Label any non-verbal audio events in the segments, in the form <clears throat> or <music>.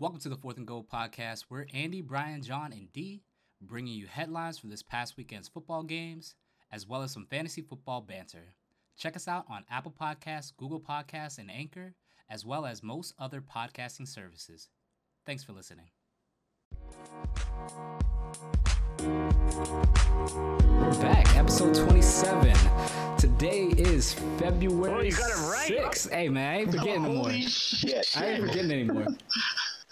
Welcome to the Fourth and Goal podcast. We're Andy, Brian, John, and D, bringing you headlines from this past weekend's football games, as well as some fantasy football banter. Check us out on Apple Podcasts, Google Podcasts, and Anchor, as well as most other podcasting services. Thanks for listening. We're back, episode 27. Today is February Oh, you got it right. 6th. Hey, man, I ain't forgetting no more. Holy shit. I ain't forgetting anymore. <laughs>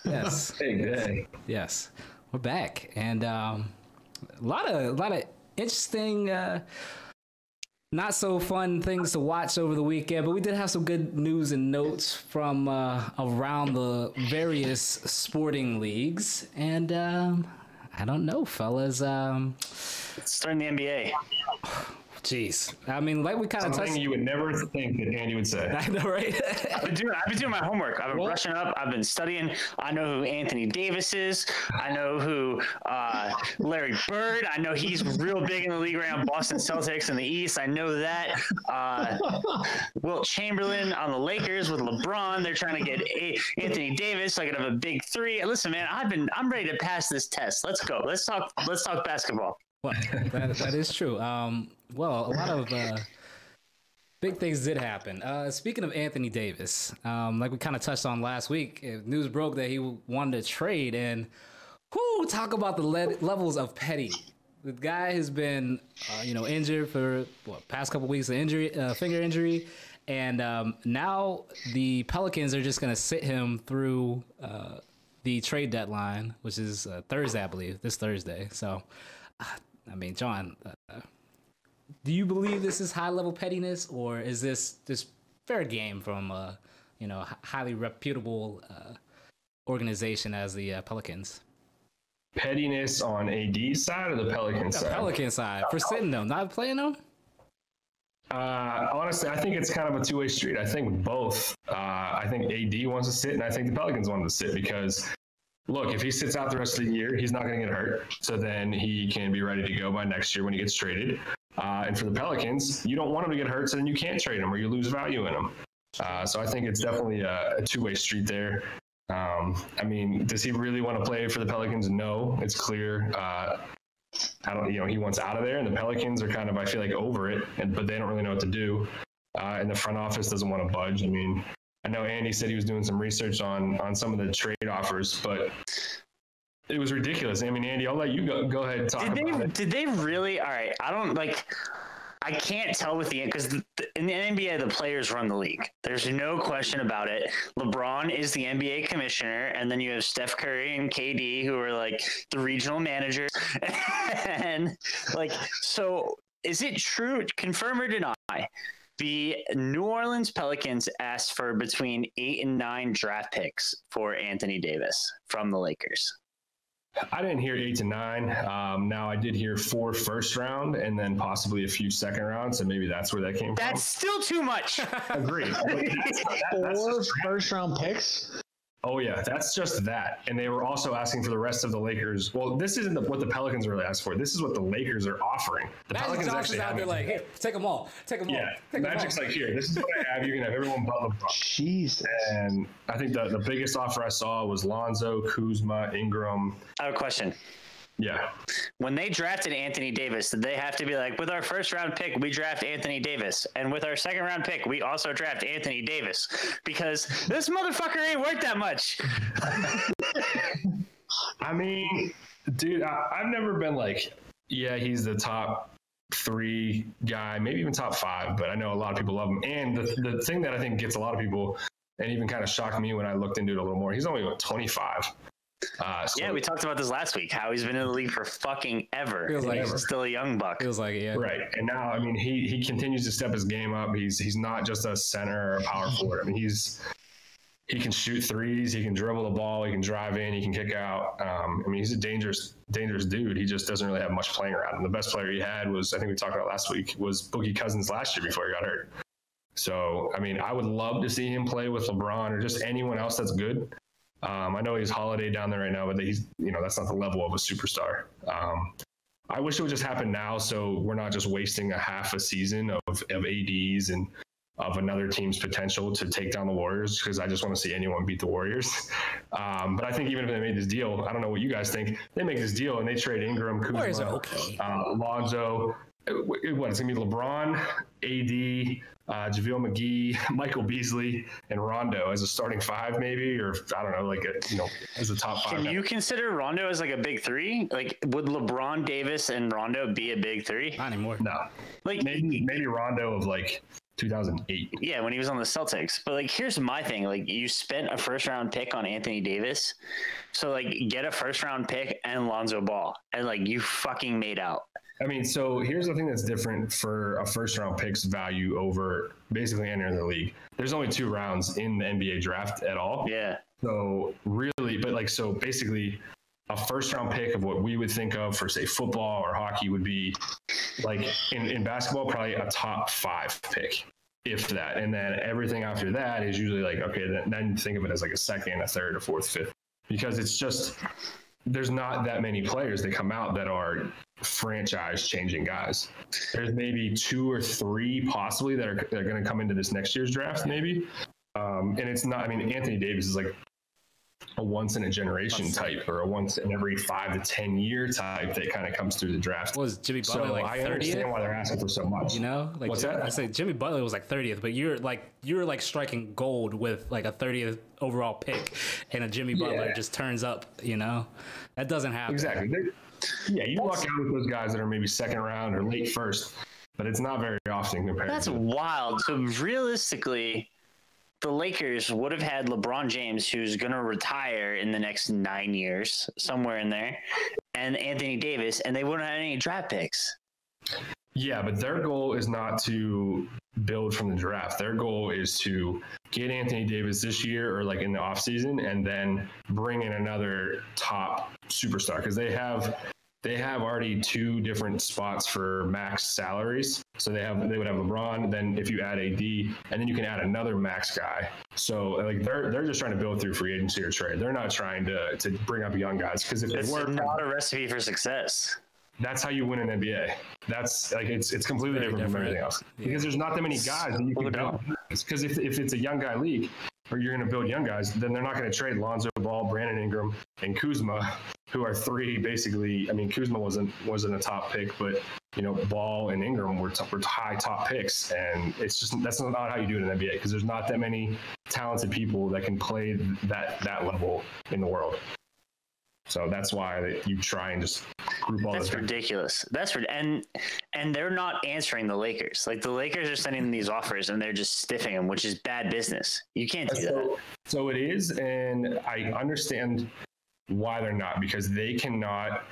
Yes. <laughs> Big day. Yes, we're back, and um, a lot of a lot of interesting, uh, not so fun things to watch over the weekend. But we did have some good news and notes from uh, around the various sporting leagues, and um, I don't know, fellas. Um, Starting the NBA. <sighs> <sighs> <sighs> jeez, I mean, like we kind of Something touched. you would never think that Andy would say. <laughs> I know, right? I've been doing. I've been doing my homework. I've been Well- brushing up. I've been studying. I know who Anthony Davis is. I know who uh, Larry Bird. I know he's real big in the league right now. Boston Celtics in the East. I know that. Uh, Wilt Chamberlain on the Lakers with LeBron. They're trying to get a- Anthony Davis. So I could have a big three. Listen, man, I've been. I'm ready to pass this test. Let's go. Let's talk. Let's talk basketball. Well, that, that is true. Um, well, a lot of uh, big things did happen. Uh, speaking of Anthony Davis, um, like we kind of touched on last week, uh, news broke that he wanted to trade, and whoo, talk about the le- levels of petty. The guy has been, uh, you know, injured for what past couple weeks, an injury, uh, finger injury, and um, now the Pelicans are just gonna sit him through uh, the trade deadline, which is Thursday, I believe, this Thursday. So. I mean, John, uh, do you believe this is high level pettiness, or is this just fair game from a you know highly reputable uh, organization as the uh, Pelicans? Pettiness on AD's side or the Pelican side? Pelican side for sitting them, not playing them. Uh, honestly, I think it's kind of a two-way street. I think both. Uh, I think AD wants to sit, and I think the Pelicans want to sit because, look, if he sits out the rest of the year, he's not going to get hurt. So then he can be ready to go by next year when he gets traded. Uh, and for the Pelicans, you don't want him to get hurt, so then you can't trade him or you lose value in him. Uh, so I think it's definitely a, a two-way street there. Um, I mean, does he really want to play for the Pelicans? No, it's clear. Uh, I don't, you know, he wants out of there, and the Pelicans are kind of, I feel like, over it, and but they don't really know what to do. Uh, and the front office doesn't want to budge. I mean, I know Andy said he was doing some research on on some of the trade offers, but it was ridiculous. I mean, Andy, I'll let you go go ahead and talk Did about they? it. Did they really? All right. I don't like. I can't tell with the because in the NBA the players run the league. There's no question about it. LeBron is the NBA commissioner, and then you have Steph Curry and KD who are like the regional managers. <laughs> and like, so is it true? Confirm or deny? The New Orleans Pelicans asked for between eight and nine draft picks for Anthony Davis from the Lakers. I didn't hear eight to nine. Um, now I did hear four first round, and then possibly a few second rounds. So maybe that's where that came from. That's still too much. from. <laughs> Agreed. <laughs> But that- that's Four just- first round picks. Oh yeah, that's just that. And they were also asking for the rest of the Lakers. Well, this isn't the, what the Pelicans really asked for. This is what the Lakers are offering. The Magic Pelicans Johnson's actually out there like, here, take them all, take them all, yeah, Magic's all. like here. This is what I have. You can have everyone but LeBron. Jesus. And I think the the biggest offer I saw was Lonzo, Kuzma, Ingram. I have a question. Yeah, When they drafted Anthony Davis, did they have to be like, with our first round pick, we draft Anthony Davis, and with our second round pick, we also draft Anthony Davis because this motherfucker ain't worth that much. <laughs> I mean, dude, I, I've never been like, yeah, he's the top three guy, maybe even top five, but I know a lot of people love him. And the, the thing that I think gets a lot of people and even kind of shocked me when I looked into it a little more, he's only what, 25. Uh, so, Yeah, we talked about this last week. How he's been in the league for fucking ever. Feels like he's ever. still a young buck. Feels like yeah. Right, and now I mean he he continues to step his game up. He's he's not just a center or a power forward. I mean he's he can shoot threes, he can dribble the ball, he can drive in, he can kick out. Um, I mean he's a dangerous dangerous dude. He just doesn't really have much playing around. And the best player he had was I think we talked about last week was Boogie Cousins last year before he got hurt. So I mean I would love to see him play with LeBron or just anyone else that's good. Um, I know he's Holiday down there right now, but he's you know that's not the level of a superstar. Um, I wish it would just happen now, so we're not just wasting a half a season of, of ads and of another team's potential to take down the Warriors because I just want to see anyone beat the Warriors. <laughs> Um, but I think even if they made this deal, I don't know what you guys think. They make this deal and they trade Ingram, Kuzma, okay. uh, Lonzo. What it's gonna be? LeBron, AD, uh, JaVale McGee, <laughs> Michael Beasley, and Rondo as a starting five, maybe, or I don't know, like a, you know, as a top five. Can you consider Rondo as like a big three? Like, would LeBron, Davis, and Rondo be a big three? Not anymore. no, Like, maybe maybe Rondo of like 2008. yeah, when he was on the Celtics. But like, here's my thing: like, you spent a first round pick on Anthony Davis, so like, get a first round pick and Lonzo Ball, and like, you fucking made out. I mean, so here's the thing that's different for a first round pick's value over basically entering the league. There's only two rounds in the NBA draft at all. Yeah, So really, but like so basically a first round pick of what we would think of for say football or hockey would be like in, in basketball, probably a top five pick. If that, and then everything after that is usually like okay, then, then think of it as like a second, a third, a fourth, fifth, because it's just there's not that many players that come out that are franchise changing guys. There's maybe two or three possibly that are, are going to come into this next year's draft, maybe. Um, and it's not, I mean, Anthony Davis is like a once in a generation type or a once in every five to 10 year type that kind of comes through the draft. What was Jimmy Butler So like I understand why they're asking for so much. You know, like What's Jim- that? I say Jimmy Butler was like 30th, but you're like you're like striking gold with like a 30th overall pick, and a Jimmy Butler Yeah. just turns up. You know, that doesn't happen. Exactly. They're- yeah, you luck out with those guys that are maybe second round or late first, but it's not very often compared that's to wild. So realistically. The Lakers would have had LeBron James, who's going to retire in the next nine years, somewhere in there, and Anthony Davis, and they wouldn't have any draft picks. Yeah, but their goal is not to build from the draft. Their goal is to get Anthony Davis this year or like in the offseason and then bring in another top superstar because they have they have already two different spots for max salaries. So they have they would have LeBron, then if you add AD, and then you can add another max guy. So like they're they're just trying to build through free agency or trade. They're not trying to to bring up young guys because if It's they were, not a recipe for success. that's how you win an NBA. That's like it's it's completely Very different, from different. everything else because there's not that many guys that you can build. Because if, if it's a young guy league or you're going to build young guys, then they're not going to trade Lonzo Ball, Brandon Ingram, and Kuzma, who are three basically. I mean, Kuzma wasn't wasn't a top pick, but you know, Ball and Ingram were, top, were high top picks, and it's just that's not how you do it in the NBA because there's not that many talented people that can play that that level in the world. So that's why that you try and just group all That's those guys. ridiculous. That's rid- and and they're not answering the Lakers. Like the Lakers are sending these offers and they're just stiffing them, which is bad business. You can't do that. So, so it is, and I understand why they're not because they cannot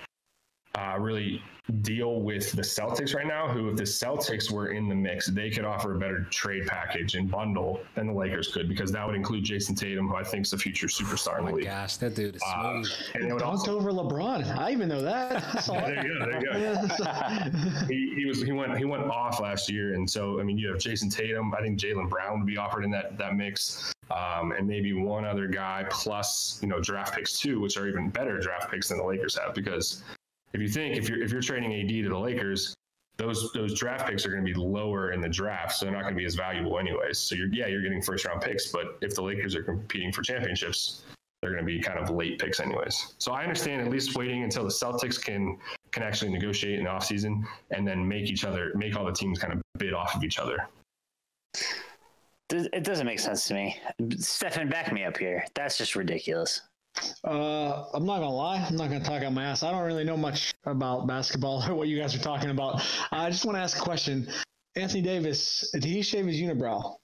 uh, really deal with the Celtics right now. Who, if the Celtics were in the mix, they could offer a better trade package and bundle than the Lakers could because that would include Jayson Tatum, who I think is a future superstar in the Oh my league. gosh, that dude is Uh, smooth. and it would Dunked also, over LeBron. I even know that. I saw there you go, there you go. <laughs> <laughs> he, he was he went he went off last year, and so I mean you have Jayson Tatum. I think Jaylen Brown would be offered in that that mix, um, and maybe one other guy plus you know draft picks too, which are even better draft picks than the Lakers have. Because if you think if you're if you're trading AD to the Lakers, those those draft picks are going to be lower in the draft, so they're not going to be as valuable anyways. So you're yeah you're getting first round picks, but if the Lakers are competing for championships. They're going to be kind of late picks, anyways. So I understand at least waiting until the Celtics can can actually negotiate in the offseason and then make each other make all the teams kind of bid off of each other. It doesn't make sense to me. Stefan, back me up here. That's just ridiculous. Uh, I'm not gonna lie. I'm not gonna talk out my ass. I don't really know much about basketball <laughs> or what you guys are talking about. I just want to ask a question. Anthony Davis, did he shave his unibrow?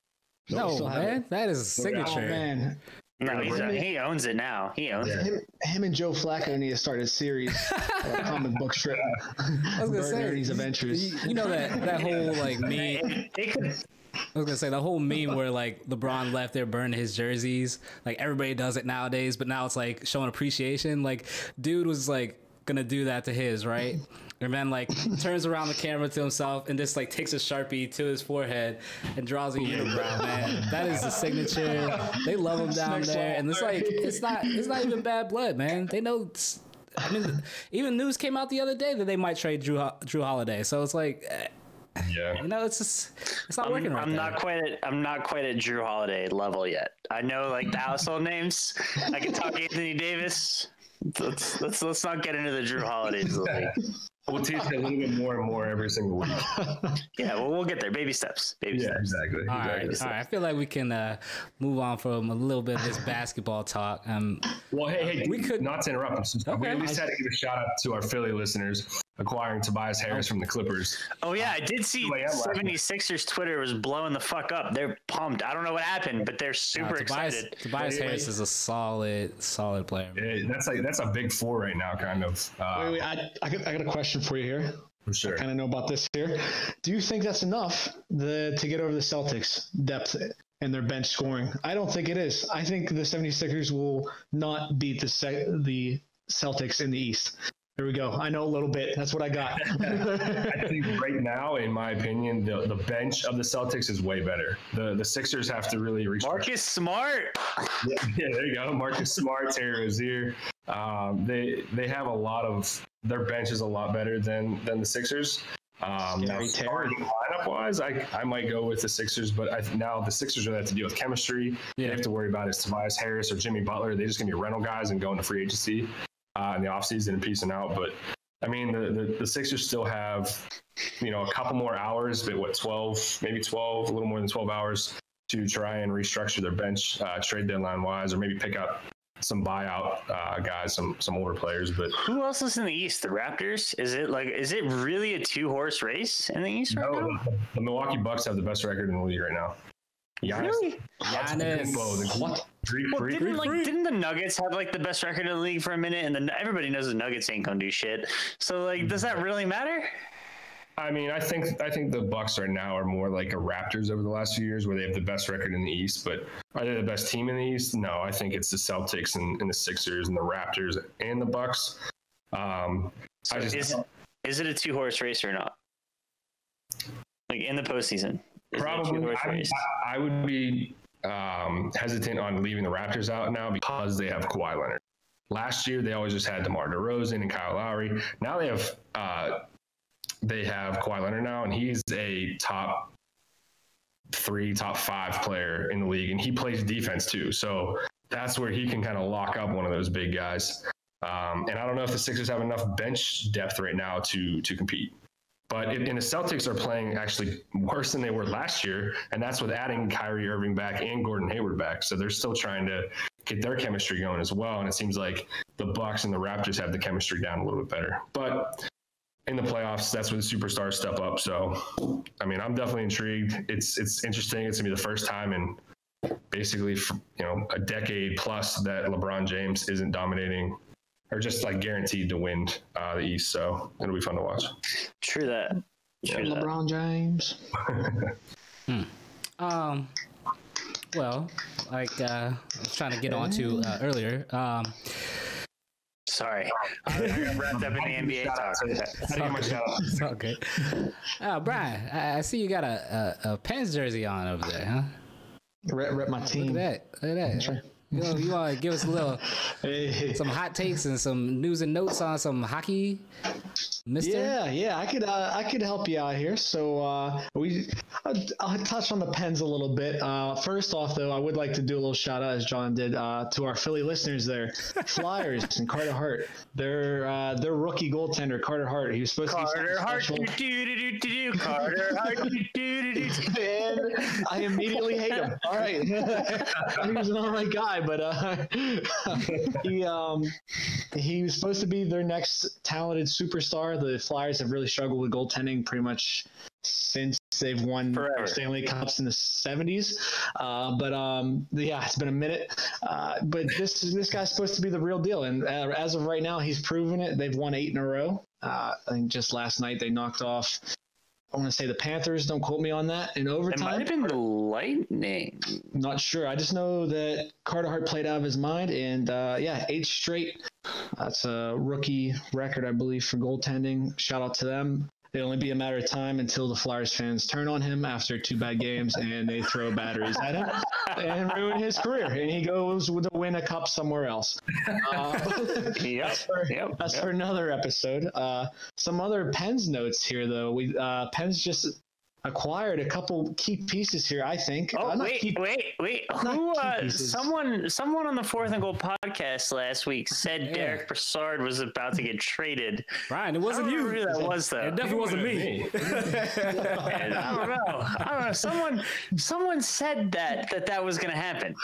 No, still man, that is a Oh signature. man, No, he's, Really? he owns it now. He owns it. him, him and Joe Flacco need to start a series, <laughs> a comic book strip. I was gonna say, Bernie's Adventures. You, you know that that whole like meme. It- it could- I was gonna say the whole meme where like LeBron left there burning his jerseys. Like everybody does it nowadays, but now it's like showing appreciation. Like dude was like gonna do that to his right, and then like turns around the camera to himself and just like takes a sharpie to his forehead and draws a unibrow. Man, that is the signature. They love him down there, and it's like it's not it's not even bad blood, man. They know. I mean, even news came out the other day that they might trade Jrue Jrue Holiday. So it's like. eh, Yeah. You know, it's just it's not I'm, working right I'm there. not quite at I'm not quite at Jrue Holiday level yet. I know like the household names. I can talk Anthony Davis. Let's let's let's not get into the Jrue Holidays of the league. We'll teach you a little bit more and more every single week. <laughs> Yeah, well we'll get there. Baby steps. Baby Yeah, steps. exactly. All right, exactly. all right. I feel like we can uh, move on from a little bit of this basketball talk. Um, Well, hey, hey, We could- not to interrupt. We Okay. at least had to give a shout out to our Philly listeners acquiring Tobias Harris from the Clippers. Oh yeah, I did see 2 a.m. 76ers Twitter was blowing the fuck up. They're pumped. I don't know what happened, but they're uh, super Tobias, excited. Tobias Wait, Harris is a solid, solid player. Yeah, that's like that's a big four right now, kind of. Uh, Wait, wait, I, I, got, I got a question for you here. For sure. Kind of know about this here. Do you think that's enough the, to get over the Celtics depth and their bench scoring? I don't think it is. I think the 76ers will not beat the Se- the Celtics in the East. There we go. I know a little bit. That's what I got. <laughs> I think right now, in my opinion, the, the bench of the Celtics is way better. The the Sixers have to really reach. Marcus Smart. <laughs> Yeah, there you go. Marcus Smart, Terry Rozier. Um, they they have a lot of their bench is a lot better than than the Sixers. Um, now, starting lineup wise, I, I might go with the Sixers, but I, now the Sixers really have to deal with chemistry. They Yeah. have to worry about is Tobias Harris or Jimmy Butler. They're just gonna be rental guys and go into free agency uh, in the offseason and piecing out. But I mean, the, the the Sixers still have you know a couple more hours, but what twelve, maybe twelve, a little more than twelve hours to try and restructure their bench uh, trade deadline wise, or maybe pick up some buyout uh, guys, some some older players. But Who else is in the East? The Raptors? Is it like is it really a two horse race in the East right no, now? the, the Milwaukee Bucks have the best record in the league right now. Giannis, Really? Giannis. Antetokounmpo, the what? Greek Well, freak. didn't like didn't the Nuggets have like the best record in the league for a minute, and then everybody knows the Nuggets ain't gonna do shit. So like, does that really matter? I mean, I think I think the Bucks right now are more like a Raptors over the last few years, where they have the best record in the East. But are they the best team in the East? No, I think it's the Celtics and, and the Sixers and the Raptors and the Bucks. Um, I just Is is it a two horse race or not? Like in the postseason, is probably two-horse I. I would be um, hesitant on leaving the Raptors out now because they have Kawhi Leonard. Last year they always just had DeMar DeRozan and Kyle Lowry. Now they have uh, they have Kawhi Leonard now, and he's a top three, top five player in the league, and he plays defense too. So that's where he can kind of lock up one of those big guys. Um, and I don't know if the Sixers have enough bench depth right now to to compete. But if, and the Celtics are playing actually worse than they were last year, and that's with adding Kyrie Irving back and Gordon Hayward back. So they're still trying to get their chemistry going as well. And it seems like the Bucks and the Raptors have the chemistry down a little bit better. But in the playoffs, that's where the superstars step up. So, I mean, I'm definitely intrigued. It's it's interesting. It's gonna be the first time in basically you know a decade plus that LeBron James isn't dominating or just like guaranteed to win uh, the East. So it'll be fun to watch. True that. True that. LeBron James. Um, well, like uh, I was trying to get on to uh, earlier. Um, Sorry, I I got wrapped up in the NBA talk. How you get my shout it's all good. Uh, Brian, I, I see you got a, a, a Pens jersey on over there, huh? Rep, rep my Look at that. Look at that. You, know, you want to give us a little, <laughs> Hey. some hot takes and some news and notes on some hockey, Mister? Yeah, yeah, I could, uh, I could help you out here. So uh, we, I'll, I'll touch on the Pens a little bit. Uh, first off, though, I would like to do a little shout out, as John did, uh, to our Philly listeners there, <laughs> Flyers and Carter Hart. Their uh, their rookie goaltender, Carter Hart. He was supposed Carter to be Hart, do special. do do do do. Carter Hart, do do do do. <laughs> and I immediately hate him. All right, <laughs> he was an all right guy, but uh, he um, he was supposed to be their next talented superstar. The Flyers have really struggled with goaltending pretty much since they've won Forever. Stanley Cups in the '70s. Uh, but um, yeah, it's been a minute. Uh, but this this guy's supposed to be the real deal, and uh, as of right now, he's proven it. They've won eight in a row. Uh, I think just last night they knocked off. I want to say the Panthers. Don't quote me on that. In overtime, It might have been the Lightning. not sure. I just know that Carter Hart played out of his mind, and uh, yeah, eight straight. That's a rookie record, I believe, for goaltending. Shout out to them. It'll only be a matter of time until the Flyers fans turn on him after two bad games and they throw batteries at him and ruin his career. And he goes to win a cup somewhere else. Uh, <laughs> Yep. that's for, Yep. that's Yep. for another episode. Uh, some other Pens notes here, though. We uh, Pens just acquired a couple key pieces here. I think. Oh Uh, not wait, key- wait, wait! not Who? Uh, someone, someone on the Fourth and Goal podcast last week <laughs> said Yeah. Derick Brassard was about to get traded. Brian, it wasn't don't you. who that was though. It definitely wasn't me. <laughs> And I don't know. I don't know. Someone, someone said that that that was going to happen.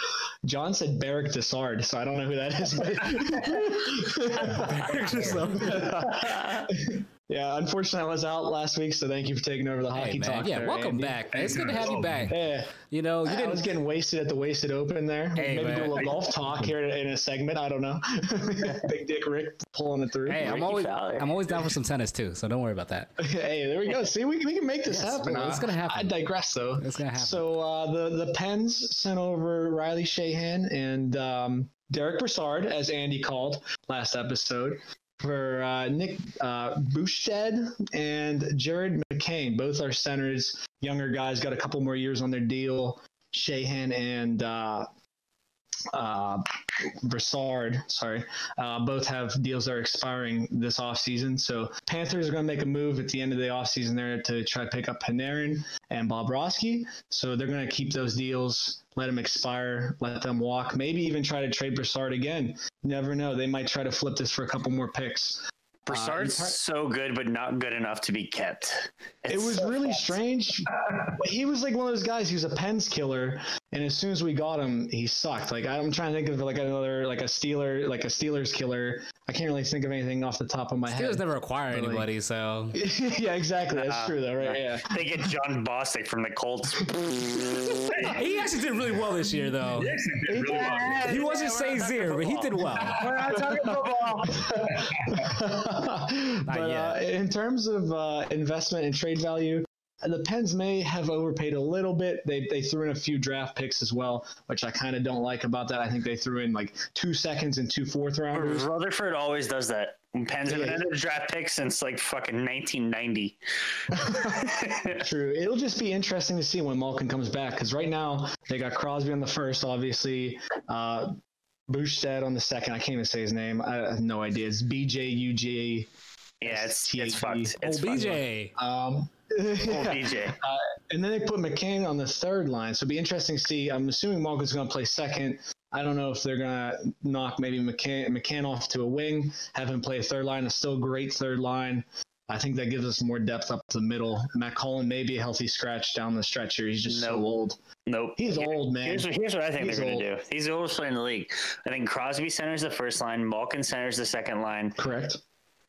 John said Derek Dessard, so I don't know who that is. <laughs> but- yeah, unfortunately, I was out last week, so thank you for taking over the hockey Hey, man. talk. Yeah, there, welcome Andy. back. man. It's good to have you back. Yeah, You know, you I didn't. was getting wasted at the Wasted Open there. Hey, Maybe do a little golf talk here in a segment. I don't know. <laughs> Big Dick Rick pulling it through. Hey, I'm always Fowler. I'm always down for some tennis too, so don't worry about that. <laughs> hey, there we go. See, we, we can make this Yes, happen. well, it's gonna happen. I digress, though. It's gonna happen. So uh, the the Pens sent over Riley Sheahan and um, Derick Brassard, as Andy called last episode, for uh, Nick uh, and Jared McCann. Both are centers, younger guys, got a couple more years on their deal. Sheahan and uh, uh, Brassard, sorry, uh, both have deals that are expiring this offseason. So Panthers are going to make a move at the end of the offseason there to try to pick up Panarin and Bobrovsky. So they're going to keep those deals, let them expire, let them walk, maybe even try to trade Brassard again. You never know. They might try to flip this for a couple more picks. Uh, you so good, but not good enough to be kept. It was so really fast. strange. He was like one of those guys. He was a Pens killer, and as soon as we got him, he sucked. Like I'm trying to think of like another like a Steeler like a Steelers killer. I can't really think of anything off the top of my head. Steelers head. never acquire But, like- anybody, so <laughs> yeah, exactly. That's Uh, true though, right? Yeah. They get Jon Bostic from the Colts. <laughs> he actually did really well this year, though. He did really well. He wasn't we're Say not but he did well. <laughs> We're not talking football. but uh, in terms of uh, investment and trade value, the Pens may have overpaid a little bit. They, they threw in a few draft picks as well, which I kind of don't like about that. I think they threw in like two seconds and two fourth rounders. Rutherford always does that. Pens have been Yeah. under the draft pick since like fucking 1990. <laughs> <laughs> True. It'll just be interesting to see when Malkin comes back because right now they got Crosby on the first, obviously. Uh, Bouchstead on the second. I can't even say his name. I have no idea. It's B J U G. Yeah, it's it's STG. fucked. Oh, It's fucked. BJ. Um, Oh, <laughs> BJ. Uh, and then they put McCann on the third line. So it'll be interesting to see. I'm assuming Malkin's going to play second. I don't know if they're going to knock maybe McCann, McCann off to a wing, have him play a third line. It's still a great third line. I think that gives us more depth up the middle. Matt Cullen may be a healthy scratch down the stretch here. He's just so old. Nope. He's old, man. Here's, here's what I think He's they're going to do. He's the oldest player in the league. I think Crosby centers the first line, Malkin centers the second line, Correct.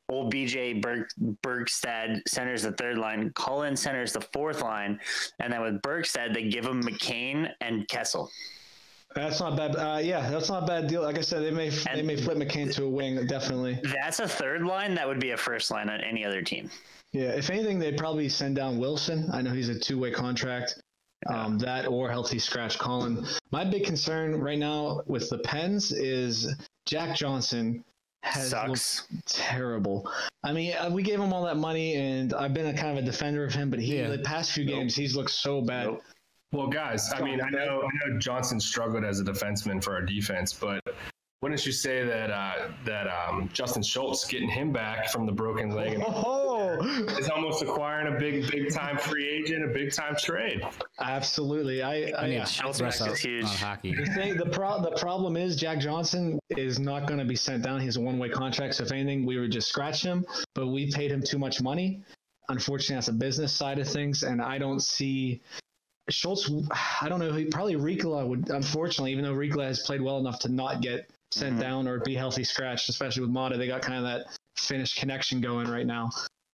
Old BJ Berg, Bergstad centers the third line, Cullen centers the fourth line, and then with Bergstad, they give him McCann and Kessel. That's not bad. Uh, yeah, that's not a bad deal. Like I said, they may they may flip McCann to a wing. Definitely. That's a third line that would be a first line on any other team. Yeah. If anything, they'd probably send down Wilson. I know he's a two way contract. Um, that or healthy scratch Cullen. My big concern right now with the Pens is Jack Johnson has looked Sucks. terrible. I mean, uh, we gave him all that money, and I've been a kind of a defender of him, but he Yeah. the past few games he's looked so bad. Nope. Well, guys, I mean, I know, I know Johnson struggled as a defenseman for our defense, but wouldn't you say that uh, that um, Justin Schultz getting him back from the broken leg and Oh, is almost acquiring a big, big time free agent, a big time trade? absolutely. I, I, I need yeah. Schultz back is huge. on hockey. The thing, the pro, the problem is Jack Johnson is not going to be sent down. He's a one-way contract. So if anything, we would just scratch him. But we paid him too much money. Unfortunately, that's a business side of things, and I don't see Schultz. I don't know. He probably Riikola would. Unfortunately, even though Riikola has played well enough to not get sent Mhm. down or be healthy scratched, especially with Maatta, they got kind of that Finnish connection going right now.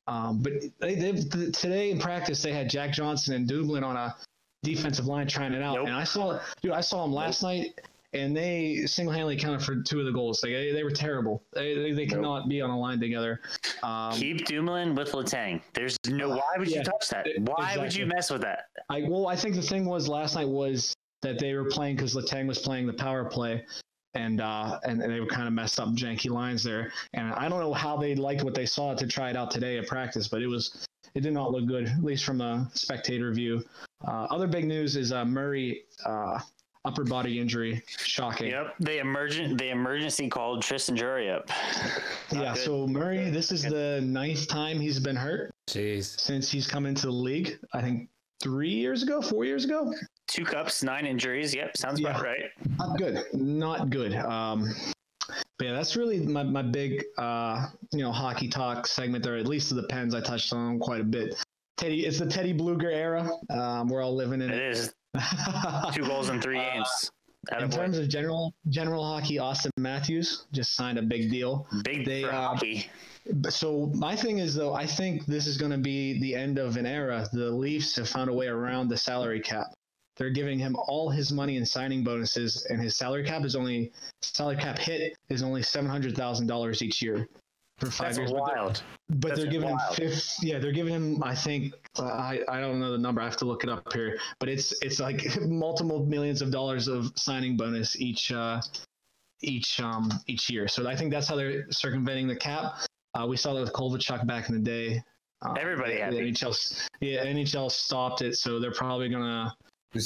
Um, but they, they today in practice they had Jack Johnson and Dumoulin on a defensive line trying it out, Nope. and I saw dude, I saw them last night, and they single-handedly accounted for two of the goals. Like they, they were terrible. They they, they cannot be on a line together. Um, Keep Dumoulin with Letang. There's no. Why would you touch that? Why would you mess with that? I well, I think the thing was last night was that they were playing because Letang was playing the power play, and uh, and, and they were kind of messed up janky lines there. And I don't know how they liked what they saw to try it out today at practice, but it was it did not look good, at least from a spectator view. Uh, other big news is uh, Murray uh, upper body injury. Shocking. Yep. They emergent they emergency called Tristan Jarry up. yeah. good. So Murray, this is the ninth time he's been hurt Jeez. since he's come into the league. I think three years ago, four years ago. Two cups, nine injuries. Yep, sounds Yeah. about right. Not good. Not good. Um, but yeah, that's really my, my big uh, you know hockey talk segment there. At least the Pens, I touched on quite a bit. Teddy, it's the Teddy Blueger era. Um, we're all living in It it. is <laughs> two goals in three Uh, games. In terms of general general hockey, Auston Matthews just signed a big deal. Big they, for uh, hockey. So my thing is though, I think this is going to be the end of an era. The Leafs have found a way around the salary cap. They're giving him all his money in signing bonuses, and his salary cap is only salary cap hit is only seven hundred thousand dollars each year for five That's years. But they're- wild. But they're giving wild. him fifth. Yeah, they're giving him. I think uh, I I don't know the number. I have to look it up here. But it's it's like <laughs> multiple millions of dollars of signing bonus each uh, each um each year. So I think that's how they're circumventing the cap. Uh, we saw that with Kovalchuk back in the day. Uh, Everybody the happy. NHL, yeah, NHL stopped it, so they're probably gonna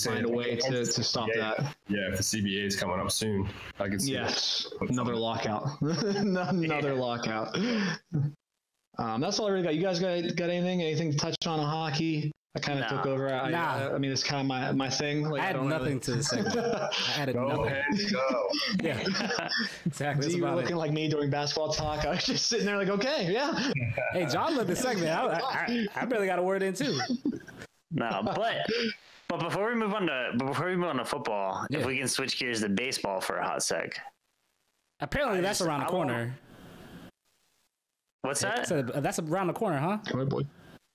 find a way to, to stop yeah, that. Yeah, if the CBA is coming up soon, I can see. Yes, Put another lockout. <laughs> another lockout. Um, that's all I really got. You guys got got anything? Anything to touch on hockey? I kind of Nah. took over. I, Nah. I, I mean, it's kind of my, my thing. Like, I had don't nothing really- to the segment. <laughs> I added Go nothing. Pens, <laughs> go. Yeah, exactly. That's you were about looking it. like me during basketball talk. I was just sitting there like, okay, yeah. Hey, John led the segment. I, I, I, I barely got a word in too. <laughs> No, but but before we move on to but before we move on to football, Yeah. if we can switch gears to baseball for a hot sec. Apparently, I that's just- around the I won't- corner. What's that? So, uh, that's around the corner, huh? Oh boy.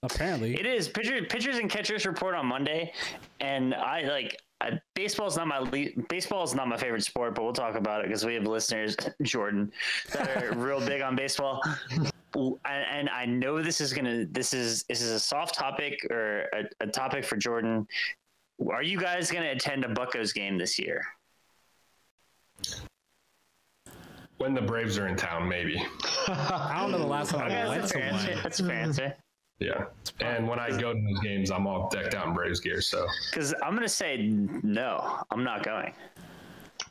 Apparently. It is pitchers, pitchers and catchers report on Monday, and I like I, baseball's not my le- baseball is not my favorite sport, but we'll talk about it because we have listeners, Jordan, that are <laughs> real big on baseball. And, and I know this is gonna this is this is a soft topic or a, a topic for Jordan. Are you guys gonna attend a Buckos game this year? When the Braves are in town, maybe. I don't know the last time I went that's a to fair answer. one. That's a fair answer. Yeah. And when I go to those games, I'm all decked out in Braves gear. So Because I'm gonna say no, I'm not going.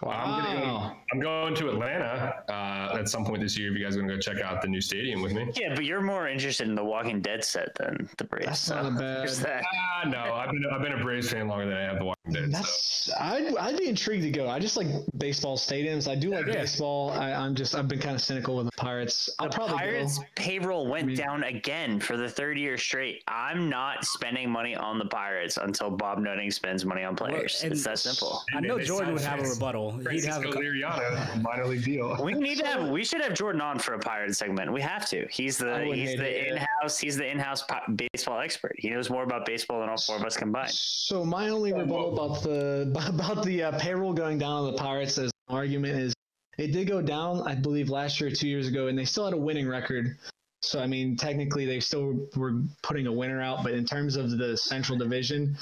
I'm gonna. Wow. I'm going to Atlanta uh, at some point this year. If you guys are gonna go check out the new stadium with me. Yeah, but you're more interested in the Walking Dead set than the Braves. That's so not a bad- that. Ah, no, I've been I've been a Braves fan longer than I have the Walking Dead. So. That's I'd I'd be intrigued to go. I just like baseball stadiums. I do like Yeah. baseball. I, I'm just I've been kind of cynical with the Pirates. I'll The probably Pirates go. payroll went mean- down again for the third year straight. I'm not spending money on the Pirates until Bob Nutting spends money on players. and- it's that simple. I know Jordan would have a Francis- rebuttal. He'd have Francisco a, Liriano, minor league deal. We need to have. We should have Jordan on for a Pirate segment. We have to. He's the he's the it, yeah. In-house he's the in-house baseball expert. He knows more about baseball than all four of us combined. So my only rebuttal about the <laughs> about the uh, payroll going down on the Pirates as an argument is it did go down, I believe, last year or two years ago, and they still had a winning record. So I mean, technically, they still were putting a winner out, but in terms of the Central Division,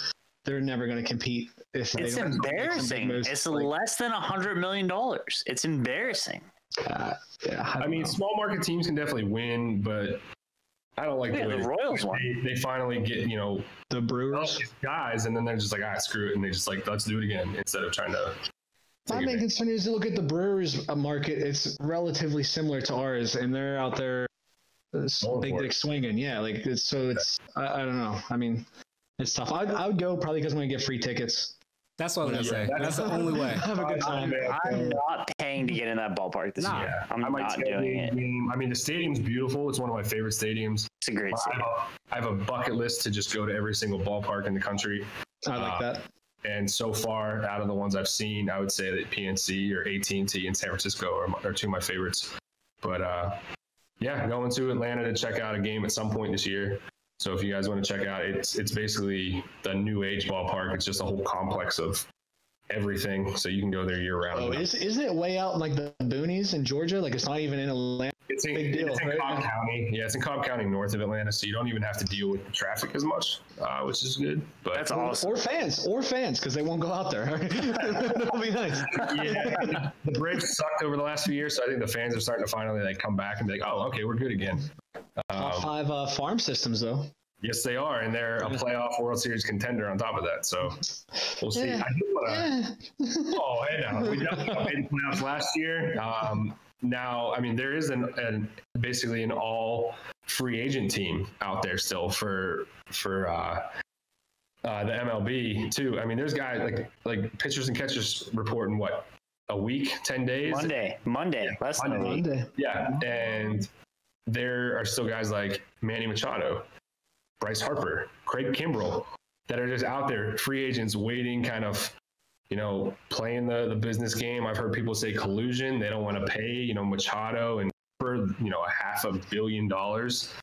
they're never going to compete if It's don't make some big embarrassing. moves. It's Like, less than a hundred million dollars. It's embarrassing. uh, yeah, I, I mean, know. small market teams can definitely win, but I don't like Yeah, the way the they- Royals won. They, they finally get you know the Brewers. guys, and then they're just like, ah, screw it, and they just like, let's do it again instead of trying to. My take main advantage. concern is to look at the Brewers uh, market. It's relatively similar to ours, and they're out there uh, Going big dick swinging. Yeah, like it's so it's I, I don't know. I mean, it's tough. I I would go probably because I'm gonna get free tickets. that's what I'm gonna Yeah, say. that That's the <laughs> only way. Have a good time. I'm not paying to get in that ballpark this Nah. year. I'm I might not schedule doing it. game. I mean, the stadium's beautiful. It's one of my favorite stadiums. It's a great I stadium. have, a, I have a bucket list to just go to every single ballpark in the country. I like Uh, that. And so far, out of the ones I've seen, I would say that PNC or AT&T in San Francisco are, my- are two of my favorites. But uh, yeah, going to Atlanta to check out a game at some point this year. So if you guys want to check out, it's it's basically the new age ballpark. It's just a whole complex of everything. So you can go there year round. Oh, is isn't it way out in, like the boonies in Georgia? Like it's not even in Atlanta. It's in, Big deal, it's in right? Cobb County. Yeah, it's in Cobb County, north of Atlanta, so you don't even have to deal with the traffic as much, uh, which is good. But That's awesome. Or fans, or fans, because they won't go out there. <laughs> That'll be nice. yeah, the Braves sucked over the last few years, so I think the fans are starting to finally like come back and be like, "Oh, okay, we're good again." Top Um, five uh, farm systems though. Yes, they are, and they're a playoff World Series contender on top of that. So we'll see. Yeah. I do wanna- Eh. <laughs> Oh, hey now. We definitely made the playoffs last year. Um, now, I mean, there is an, an basically an all free agent team out there still for for uh, uh, the MLB too. I mean, there's guys like like pitchers and catchers report in what a week, ten days. Monday, Monday, less than a week. Monday. Yeah, and there are still guys like Manny Machado, Bryce Harper, Craig Kimbrel that are just out there, free agents, waiting, kind of, you know, playing the the business game. I've heard people say collusion. They don't want to pay, you know, Machado and for, you know, a half a billion dollars.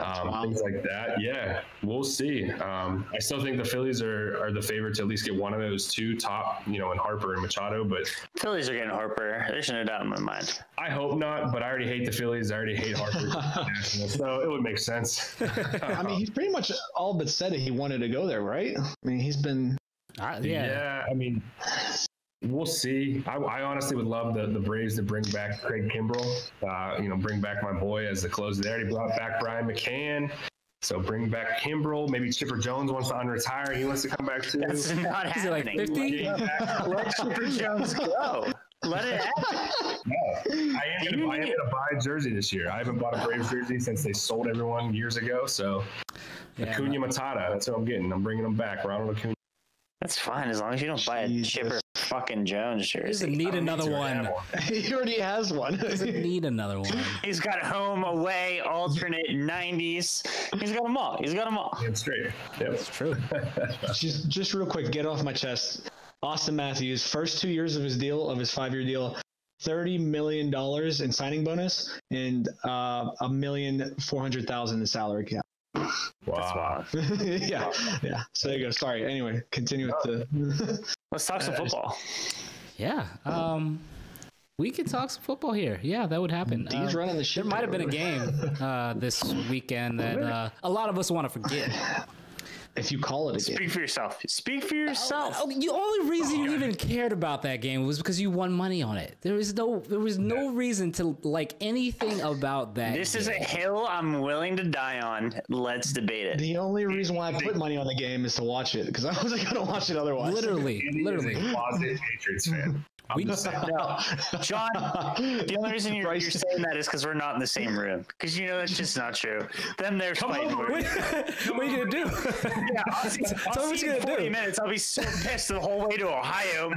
Um, wild. things like that. Yeah, we'll see. Um, I still think the Phillies are, are the favorite to at least get one of those two top, you know, in Harper and Machado. But Phillies are getting Harper. There's no doubt in my mind. I hope not, but I already hate the Phillies. I already hate Harper, Nationals, <laughs> so it would make sense. <laughs> I mean, he's pretty much all but said that he wanted to go there, right? I mean, he's been. I- yeah. yeah. I mean, we'll see. I, I honestly would love the, the Braves to bring back Craig Kimbrel. Uh, you know, bring back my boy as the closer. They already brought back Brian McCann. So bring back Kimbrel. Maybe Chipper Jones wants to unretire. He wants to come back too. That's not Is like happening. 50? Let Chipper Jones go. Let it happen. No. I am gonna, I am gonna buy a jersey this year. I haven't bought a Braves jersey since they sold everyone years ago. So Yeah, Acuna Matata, that's what I'm getting. I'm bringing them back. Ronald Acuna. That's fine as long as you don't buy a Jesus. Chipper fucking Jones shirt. <laughs> He doesn't need another I one. have He already has one. Doesn't need another one. He's got home, away, alternate, 90s. He's got them all. He's got them all. Damn straight. Yep. It's true. <laughs> just, just real quick, get off my chest. Auston Matthews, first two years of his deal, of his five-year deal, thirty million dollars in signing bonus and uh, a million four hundred thousand in salary cap. That's Wow. <laughs> <laughs> yeah, yeah. So there you go. Sorry. Anyway, continue with the. <laughs> Let's talk some football. Yeah. Um, we could talk some football here. Yeah, that would happen. He's Uh, running the ship. There might have been a game uh, this weekend that uh, a lot of us want to forget. If you call it a game. Speak for yourself. Speak for yourself. Oh, the only reason you oh, even cared about that game was because you won money on it. There was no, there was no reason to like anything about that. This is a hill I'm willing to die on. Let's debate it. The only reason why I put money on the game is to watch it because I <laughs> wasn't going to watch it otherwise. literally, literally. closet Patriots fan. I'm We- No, <laughs> John, the only reason you're, you're saying that is because we're not in the same room. Because you know that's just not true. Them they're fighting. on, What, what are you gonna do? Yeah, I'll <laughs> see, I'll Tell me see you're in gonna 40 do. minutes. I'll be so pissed the whole way to Ohio. <laughs>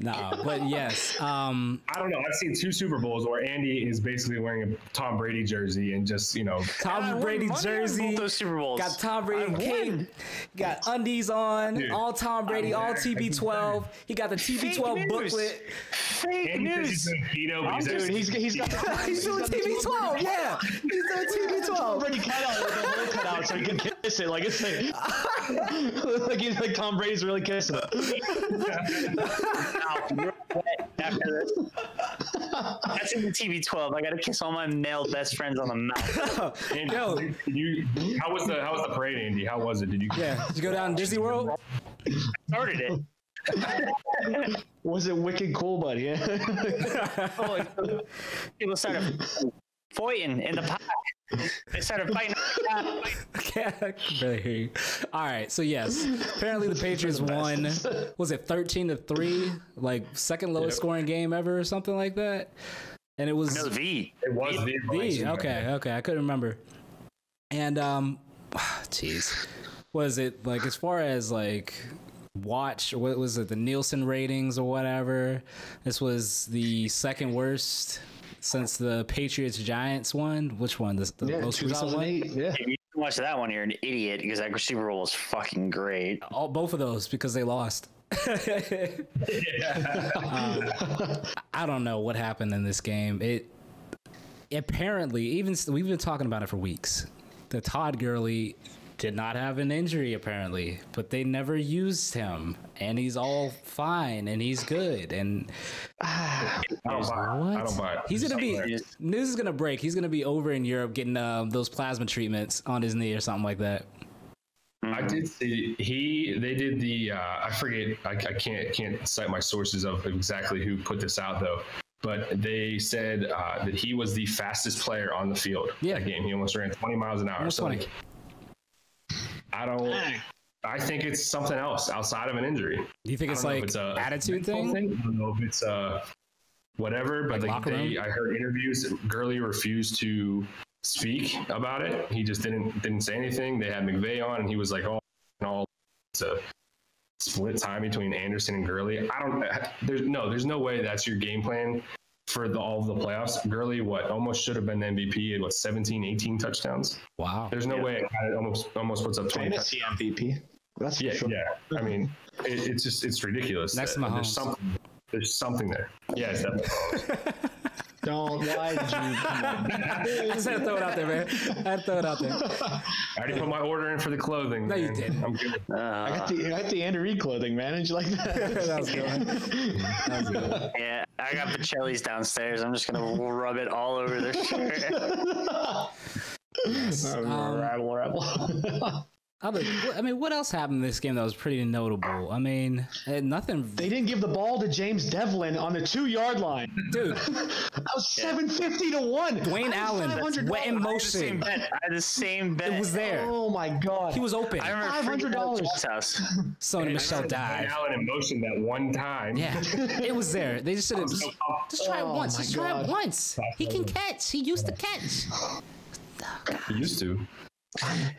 nah, but yes. Um, I don't know. I've seen two Super Bowls where Andy is basically wearing a Tom Brady jersey and just, you know, Tom Brady jersey. both those Super Bowls. Got Tom Brady won. cape, got undies on, Dude, all Tom Brady, all I'm there. TB12. He got the TB12 news. booklet. Fake news. he's doing keto, but he's Dude, he's, he's got He's doing TB12, <laughs> <laughs> yeah. He's doing TB12. already cut out with the hole cut out so he can kiss it like it's like, <laughs> like he's like Tom Brady's really kissing it. Mouth real wet after this. That's in the TV12. I gotta kiss all my male best friends on the mouth. <laughs> Andy, Yo. did you, how was the how was the parade, Andy? How was it? Did you? Yeah, did you go down Disney World? Started it. <laughs> Was it wicked cool, buddy? <laughs> Yeah. People started fighting in the park. They started fighting. <laughs> Okay, I can barely hear you. All right, so yes, apparently the Patriots <laughs> won. Was it thirteen to three? Like second lowest Yep. scoring game ever, or something like that. And it was No, the. It was V. the okay, okay, I couldn't remember. And um, <sighs> jeez, was it like as far as like watch? What was it? The Nielsen ratings or whatever. This was the second worst since the Patriots Giants one. Which one? The, the yeah, most recent one. Yeah. If you didn't watch that one, you're an idiot because that Super Bowl was fucking great. All both of those because they lost. <laughs> Um, I don't know what happened in this game. It apparently even we've been talking about it for weeks. The Todd Gurley did not have an injury apparently, but they never used him, and he's all fine and he's good. And <sighs> I don't what? I don't buy it. He's gonna be news is gonna break. He's gonna be over in Europe getting um, those plasma treatments on his knee or something like that. I did see he. They did the. Uh, I forget. I, I can't can't cite my sources of exactly who put this out though. but they said uh, that he was the fastest player on the field Yeah. that game. He almost ran 20 miles an hour. Almost So 20. I don't. I think it's something else outside of an injury. Do you think it's don't know if like it's a attitude mental thing? I don't know if it's a whatever, but Like they. I heard interviews. that Gurley refused to speak about it. He just didn't didn't say anything. They had McVay on, and he was like, "Oh, and all to split time between Anderson and Gurley." I don't. There's no. There's no way that's your game plan for the, all of the playoffs. Gurley, what almost should have been the MVP. He had what 17, 18 touchdowns. Wow. There's no way it almost almost puts up 20 Fantasy MVP. That's yeah, sure. yeah. I mean, it, it's just it's ridiculous. Next to that- Mahomes. There's something. There's something there. Yeah, it's definitely. <laughs> Mahomes. Don't. Why did you? I just had to throw it out there, man. I had to throw it out there. I already put my order in for the clothing. No, you didn't. I'm good. I Uh, got the I got the Andrew Reid clothing, man. Did you like that? <laughs> that was good. That was good. yeah, I got Pacelli's downstairs. I'm just gonna rub it all over their shirt. <laughs> Um, rabble, rabble. <laughs> Other, I mean, what else happened in this game that was pretty notable? I mean, eh, nothing. they didn't give the ball to James Develin on the two yard line. Dude, <laughs> I was seven fifty to one. Dwayne Allen, was $500. wet in I had the same motion. bet. I had the same bet. It was there. Oh my god. He was open. I remember freaking out $500. at John's house. <laughs> Sony Michel Dwayne died. Allen in motion that one time. Yeah, it was there. They just should have <laughs> So just try it Oh once. my Just try it God. once. He can catch. He used to catch. He used to.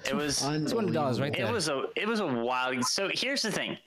It was. It's one dollars right It was a. It was a wild. So here's the thing.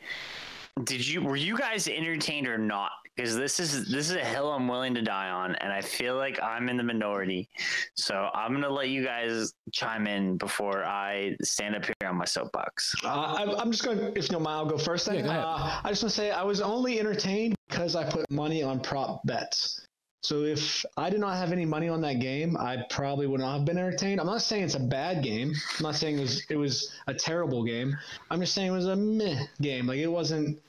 Did you were you guys entertained or not? Because this is this is a hill I'm willing to die on, and I feel like I'm in the minority. So I'm gonna let you guys chime in before I stand up here on my soapbox. Uh, I, I'm just going. to If you don't mind, I'll go first. Then Yeah, go ahead. Uh, I just want to say I was only entertained because I put money on prop bets. So if I did not have any money on that game, I probably would not have been entertained. I'm not saying it's a bad game. I'm not saying it was it was a terrible game. I'm just saying it was a meh game. Like it wasn't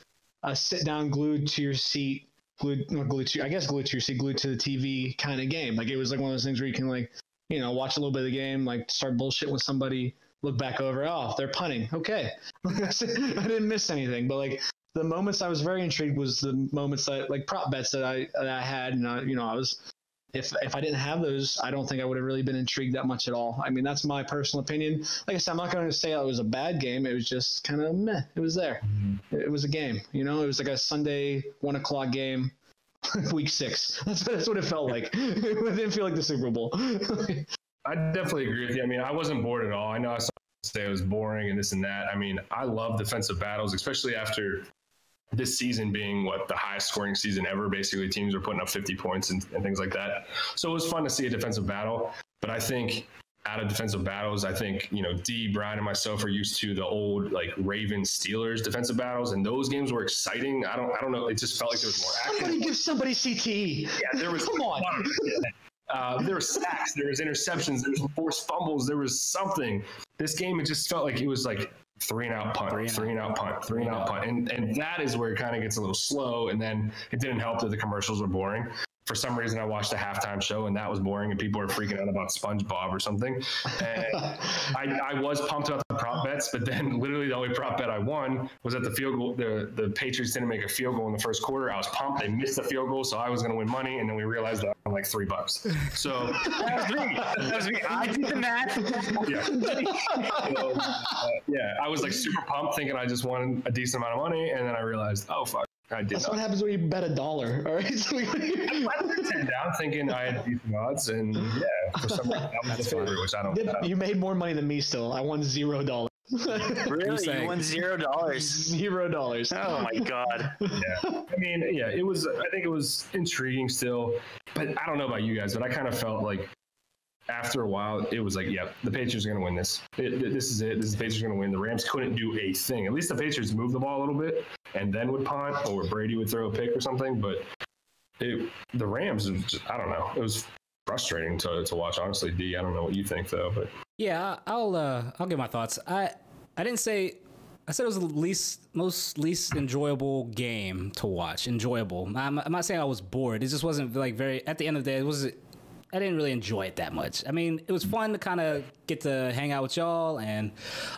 a sit down glued to your seat, glued not glued to I guess glued to your seat, glued to the TV kind of game. Like it was like one of those things where you can like you know watch a little bit of the game, like start bullshit with somebody, look back over, oh they're punting, okay. <laughs> I didn't miss anything, but like the moments I was very intrigued was the moments that like prop bets that I that I had, and I, you know I was if if I didn't have those, I don't think I would have really been intrigued that much at all. I mean that's my personal opinion. Like I said, I'm not going to say it was a bad game. It was just kind of meh. It was there. Mm-hmm. It was a game. You know, it was like a Sunday one o'clock game. <laughs> Week six. <laughs> That's, that's what it felt like. <laughs> it didn't feel like the Super Bowl. I definitely agree with you. I mean, I wasn't bored at all. I know I saw say it was boring and this and that. I mean, I love defensive battles, especially after this season being what the highest scoring season ever. Basically, teams were putting up 50 points and, and things like that. So it was fun to see a defensive battle. But I think out of defensive battles, I think, you know, D, Brian, and myself are used to the old like Ravens Steelers defensive battles, and those games were exciting. I don't I don't know. It just felt like there was more action. Somebody give somebody CTE. Yeah, there was Come on. Uh, there were sacks, there was interceptions, there was forced fumbles, there was something. This game, it just felt like it was like three and out punt, three and, out punt, three and out punt, and and that is where it kind of gets a little slow. And then it didn't help that the commercials were boring. For some reason, I watched a halftime show and that was boring, and people were freaking out about SpongeBob or something. And <laughs> I, I was pumped about the prop bets, but then literally the only prop bet I won was that the field goal, the the Patriots didn't make a field goal in the first quarter. I was pumped; they missed the field goal, so I was going to win money, and then we realized that I won like three bucks. So <laughs> That was me. That was me. I did the math. yeah. <laughs> So, uh, yeah, I was like super pumped, thinking I just won a decent amount of money, and then I realized, oh fuck, I did That's not. what happens when you bet a dollar. All right. <laughs> So I put ten down, thinking I had decent odds, and yeah, for some reason that was the favorite, which I don't. I don't- you made more money than me still. I won zero dollars. <laughs> Really? saying? You won zero dollars. Zero dollars. Oh my god. yeah. I mean, yeah, it was. I think it was intriguing still, but I don't know about you guys, but I kind of felt like after a while, it was like, yeah, the Patriots are going to win this. It, this is it. This is the Patriots are going to win. The Rams couldn't do a thing. At least the Patriots moved the ball a little bit and then would punt or Brady would throw a pick or something. But it, the Rams, just, I don't know. It was frustrating to, to watch. Honestly, D, I don't know what you think though, but Yeah, I'll uh, I'll give my thoughts. I I didn't say I said it was the least most least enjoyable game to watch. Enjoyable. I'm, I'm not saying I was bored. It just wasn't like very. At the end of the day, it was I didn't really enjoy it that much. I mean, it was fun to kind of get to hang out with y'all and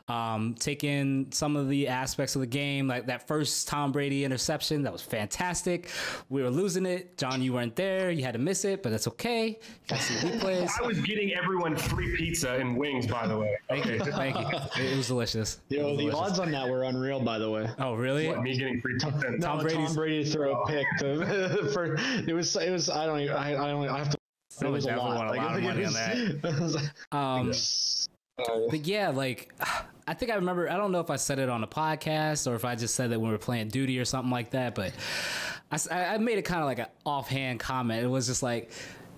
um, take in some of the aspects of the game. Like that first Tom Brady interception, that was fantastic. We were losing it. John, you weren't there. You had to miss it, but that's okay. You got to see replays. I was getting everyone free pizza and wings, by the way. Thank you. Thank you. It was delicious. Yo, was the delicious. odds on that were unreal, by the way. Oh, really? What, me getting free pizza? No, Tom Tom, Brady to throw a pick to, <laughs> for it was it was I don't even, I, I don't I have to it Someone was a definitely lot. won a Like, lot I of think money it on that. <laughs> it was like- Um, but yeah, like <sighs> I think I remember. I don't know if I said it on a podcast or if I just said that when we were playing duty or something like that. But I made it kind of like an offhand comment. It was just like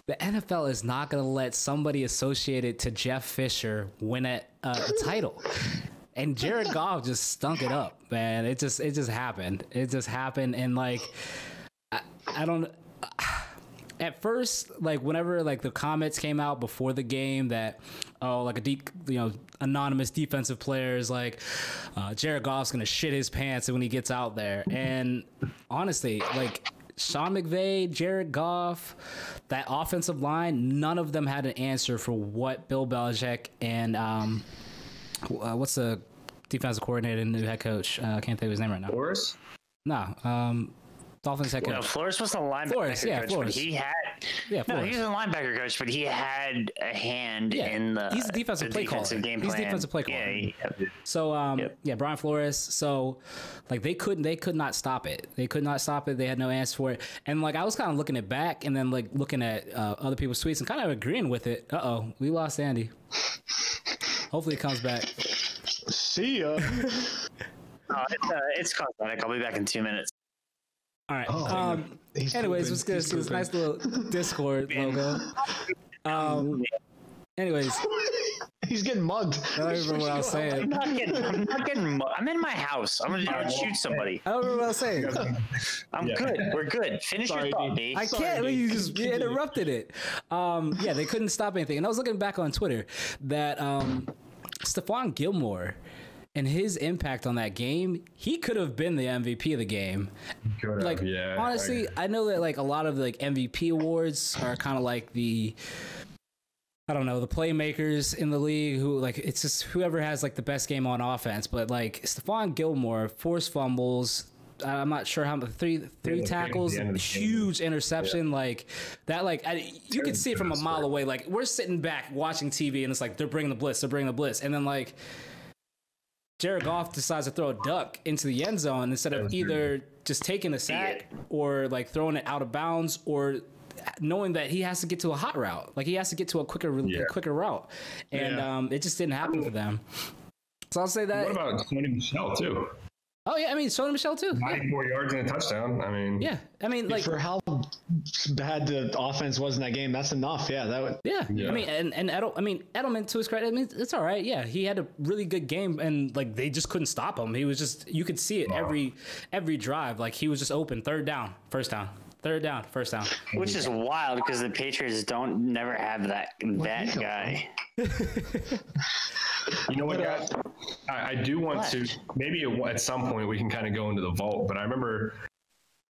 the NFL is not going to let somebody associated to Jeff Fisher win a, uh, a title. And Jared <laughs> Goff just stunk it up, man. It just it just happened. It just happened, and like I, I don't at first, like whenever like the comments came out before the game that oh like a deep you know anonymous defensive player is like uh, Jared Goff's gonna shit his pants when he gets out there, and honestly, like Sean McVay, Jared Goff, that offensive line, none of them had an answer for what Bill Belichick and um, uh, what's the defensive coordinator and new head coach? Uh, I can't think of his name right now. Boris? No, um, Dolphins head coach. No, Flores was the linebacker Flores, yeah, coach, Flores. but he had Yeah, no, Flores. he was a linebacker coach, but he had a hand Yeah, in the he's a defensive the play defensive caller. game He's plan. defensive play caller. Yeah, he- So um Yep. yeah, Brian Flores. So like they couldn't they could not stop it. They could not stop it. They had no answer for it. And like I was kind of looking it back and then like looking at uh, other people's tweets and kind of agreeing with it. Uh oh, we lost Andy. Hopefully he comes back. See ya. Oh, <laughs> it's, uh, it's cosmetic. I'll be back in two minutes. All right. Oh, um. Anyways, pooping. let's get He's this nice little Discord <laughs> logo. Um. Anyways, <laughs> He's getting mugged. I don't remember what I was I'm not getting. I'm not getting. mu- I'm in my house. I'm gonna, I'm gonna shoot somebody. I don't remember what I was saying. I'm Yeah. good. We're good. Finish Sorry, your thought, D. D. I Sorry, can't. dude. You just you interrupted it. Um, yeah, they couldn't stop anything. And I was looking back on Twitter that um, Stephon Gilmore and his impact on that game, he could have been the MVP of the game. Could Like yeah. honestly, I know that like a lot of like MVP awards are kind of like the I don't know, the playmakers in the league who like it's just whoever has like the best game on offense, but like Stephon Gilmore, forced fumbles, I'm not sure how many three three Yeah, tackles, at the end of the game. huge interception, like that. Like I, you could see it from a mile away. Like we're sitting back watching TV, and it's like they're bringing the blitz, they're bringing the blitz, and then like Jared Goff decides to throw a duck into the end zone instead of was either just taking a sack or like throwing it out of bounds or knowing that he has to get to a hot route, like he has to get to a quicker Yeah. quicker route, and Yeah. um, it just didn't happen for them. So I'll say that. What about Tony Michel, too? Oh yeah, I mean Sony Michel too. Yeah. 94 yards and a touchdown. I mean, yeah, I mean like for how bad the offense was in that game, that's enough. Yeah, that would. Yeah. Yeah. I mean, and and Edel, I mean, Edelman to his credit, I mean, it's all right. Yeah, he had a really good game, and like they just couldn't stop him. He was just you could see it every every drive. Like he was just open, third down, first down, third down, first down. Which is wild because the Patriots don't never have that that you go? guy. You know what, But, uh, guys? I, I do want to. Maybe at, at some point we can kind of go into the vault, but I remember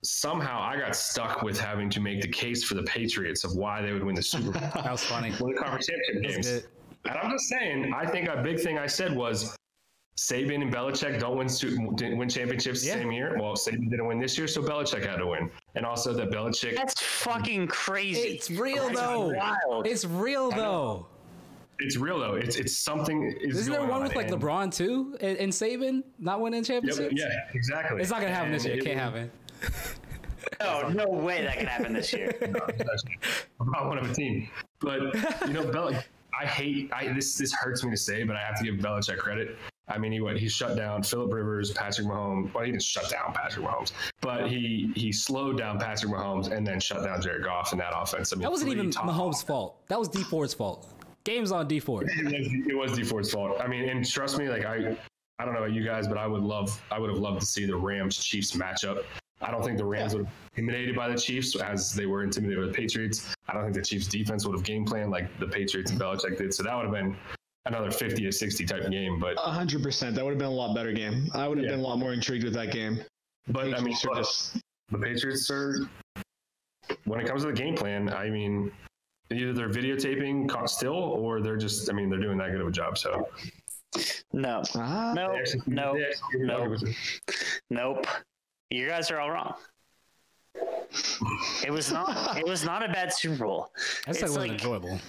somehow I got stuck with having to make the case for the Patriots of why they would win the Super Bowl, <laughs> That was funny. win the conference championship games. good. And I'm just saying, I think a big thing I said was Saban and Belichick don't win didn't win championships Yeah. the same year. Well, Saban didn't win this year, so Belichick had to win. And also that Belichick That's fucking crazy. It's real That's though. Wild. It's real though. It's real though. It's it's something is Isn't there one on, with like and- LeBron too, and, and Saban not winning Yep, championships? yeah, exactly. It's not gonna happen this year. It can't happen. no, <laughs> oh, no way that can happen this year. <laughs> I'm not one of a team. But you know, Bel- I hate. I this this hurts me to say, but I have to give Belichick credit. I mean, he what he shut down Philip Rivers, Patrick Mahomes. Well, he didn't shut down Patrick Mahomes, but he he slowed down Patrick Mahomes and then shut down Jared Goff in that offense. I mean, That wasn't three even top- Mahomes' fault. That was Dee Ford's fault. Game's on Dee Ford. It was, it was Dee Ford's fault. I mean, and trust me, like I, I don't know about you guys, but I would love, I would have loved to see the Rams Chiefs matchup. I don't think the Rams would have been intimidated by the Chiefs as they were intimidated by the Patriots. I don't think the Chiefs defense would have game planned like the Patriots and Belichick did. So that would have been another 50 to 60 type game. But, hundred percent. That would have been a lot better game. I would have Yeah. been a lot more intrigued with that game. but I mean, are just the Patriots are, when it comes to the game plan, I mean, either they're videotaping caught still, or they're just. I mean, they're doing that good of a job. So No, Ah, no, They actually- no, no, nope. You guys are all wrong. It was not. It was not a bad Super Bowl. I said it It's wasn't like- enjoyable.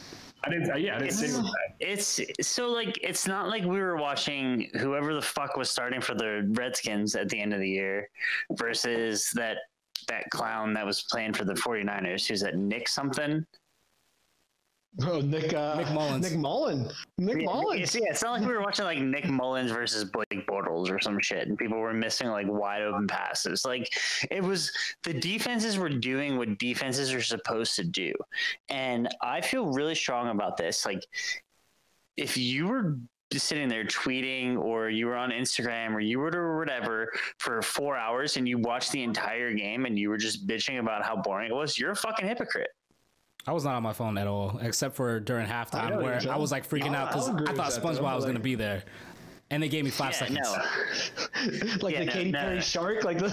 I didn't. uh, Yeah, I didn't say it was bad. It's so like it's not like we were watching whoever the fuck was starting for the Redskins at the end of the year versus that that clown that was playing for the 49ers who's that Nick something. <laughs> oh, Nick, uh, Nick Mullens. Nick Mullen. Nick Yeah, Mullens. yeah, it's not like we were watching like Nick Mullens versus Blake Bortles or some shit, and people were missing like wide open passes. Like it was the defenses were doing what defenses are supposed to do, and I feel really strong about this. Like if you were just sitting there tweeting or you were on Instagram or you were or whatever for four hours and you watched the entire game and you were just bitching about how boring it was, you're a fucking hypocrite. I was not on my phone at all, except for during I halftime know, where I was like freaking I'll- out because I'll I thought SpongeBob was like- gonna be there, and they gave me five Yeah, seconds. no. <laughs> like Yeah, the no, Katy no, Perry no. shark. Like the.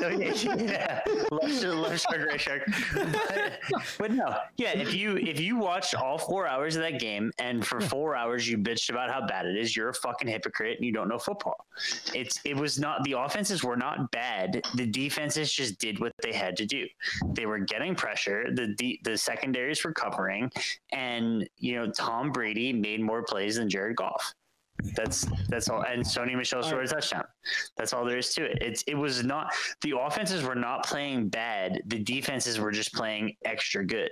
<laughs> Oh, yeah, left, left shark, right shark. <laughs> But, but no, yeah. If you if you watched all four hours of that game and for four hours you bitched about how bad it is, you're a fucking hypocrite and you don't know football. It's it was not the offenses were not bad. The defenses just did what they had to do. They were getting pressure. The the, the secondaries were covering, and you know Tom Brady made more plays than Jared Goff. That's that's all. And Sony Michel scored a touchdown. That's all there is to it. It's it was not the offenses were not playing bad. The defenses were just playing extra good.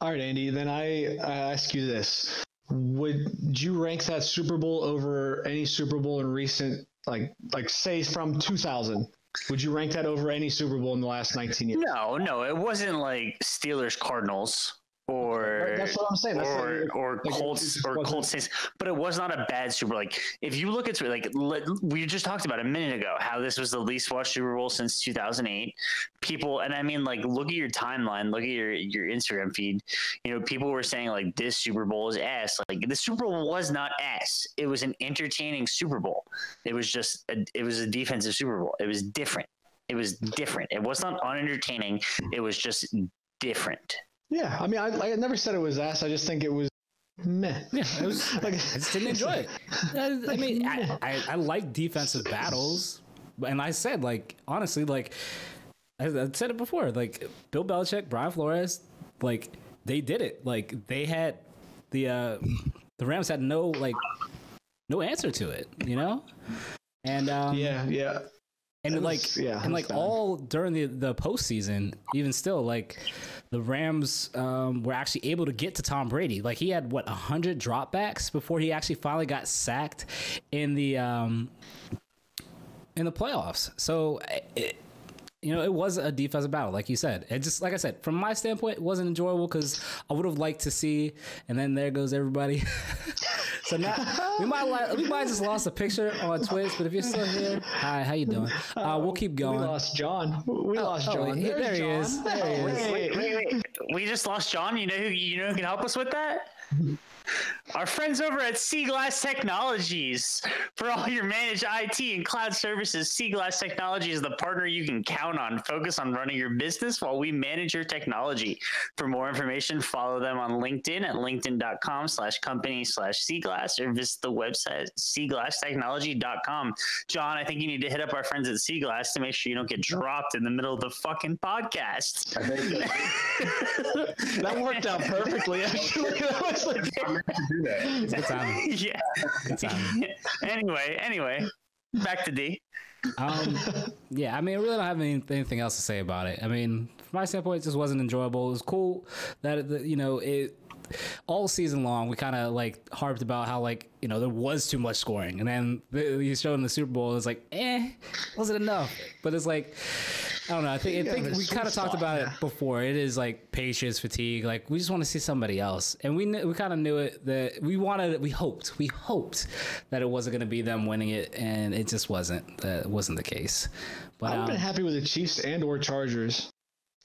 All right, Andy. Then I, I ask you this: Would you rank that Super Bowl over any Super Bowl in recent, like, like say from 2000? Would you rank that over any Super Bowl in the last 19 years? No, no, it wasn't like Steelers Cardinals or That's what I'm saying. That's or like- or like, Colts or Colts Saints, but it was not a bad Super. Like if you look at like let, we just talked about a minute ago how this was the least watched Super Bowl since 2008. People, and I mean like look at your timeline, look at your your Instagram feed. You know, people were saying like this Super Bowl is ass. Like the Super Bowl was not ass. It was an entertaining Super Bowl. It was just a, it was a defensive Super Bowl. It was different. It was different. It was not unentertaining. It was just different. Yeah, I mean, I, I never said it was ass. I just think it was meh. Yeah, it was. <laughs> Like, I just didn't enjoy it. <laughs> I, mean, I, I, I like defensive battles, and I said like honestly, like I, I said it before, like Bill Belichick, Brian Flores, like they did it. Like they had the uh the Rams had no like no answer to it, you know, and um, yeah, yeah. and That like yeah, and like bad. all during the the postseason, even still, like the Rams um, were actually able to get to Tom Brady. Like he had what hundred dropbacks before he actually finally got sacked in the um, in the playoffs. So. It, you know, it was a defensive battle, like you said. It just, like I said, from my standpoint, it wasn't enjoyable because I would have liked to see, and then there goes everybody. <laughs> so now we might li- we might just lost a picture on Twitch, but if you're still here, hi, how you doing? Uh, we'll keep going. We lost John. We lost oh, John. he- there he John. is. There he Oh, is. wait. Wait, wait, wait. We just lost John. You know who you know who can help us with that? Our friends over at Seaglass Technologies. For all your managed IT and cloud services, Seaglass Technology is the partner you can count on. Focus on running your business while we manage your technology. For more information, follow them on LinkedIn at linkedin.com slash company slash Seaglass or visit the website seaglasstechnology.com. John, I think you need to hit up our friends at Seaglass to make sure you don't get dropped in the middle of the fucking podcast. <laughs> That worked out perfectly. Actually, <laughs> <laughs> that was like, I meant to do that. Good time. yeah. Good <laughs> anyway, anyway, back to D. Um, yeah, I mean, I really don't have any, anything else to say about it. I mean, from my standpoint, it just wasn't enjoyable. It was cool that it, you know it all season long. We kind of like harped about how like you know there was too much scoring, and then you showed in the Super Bowl. It's like, eh, wasn't enough. But it's like. I don't know. I think, I think we kind of talked about yeah. it before. It is like patience fatigue. Like we just want to see somebody else, and we kn- we kind of knew it that we wanted. We hoped. We hoped that it wasn't going to be them winning it, and it just wasn't. That wasn't the case. But I would have um, been happy with the Chiefs and or Chargers.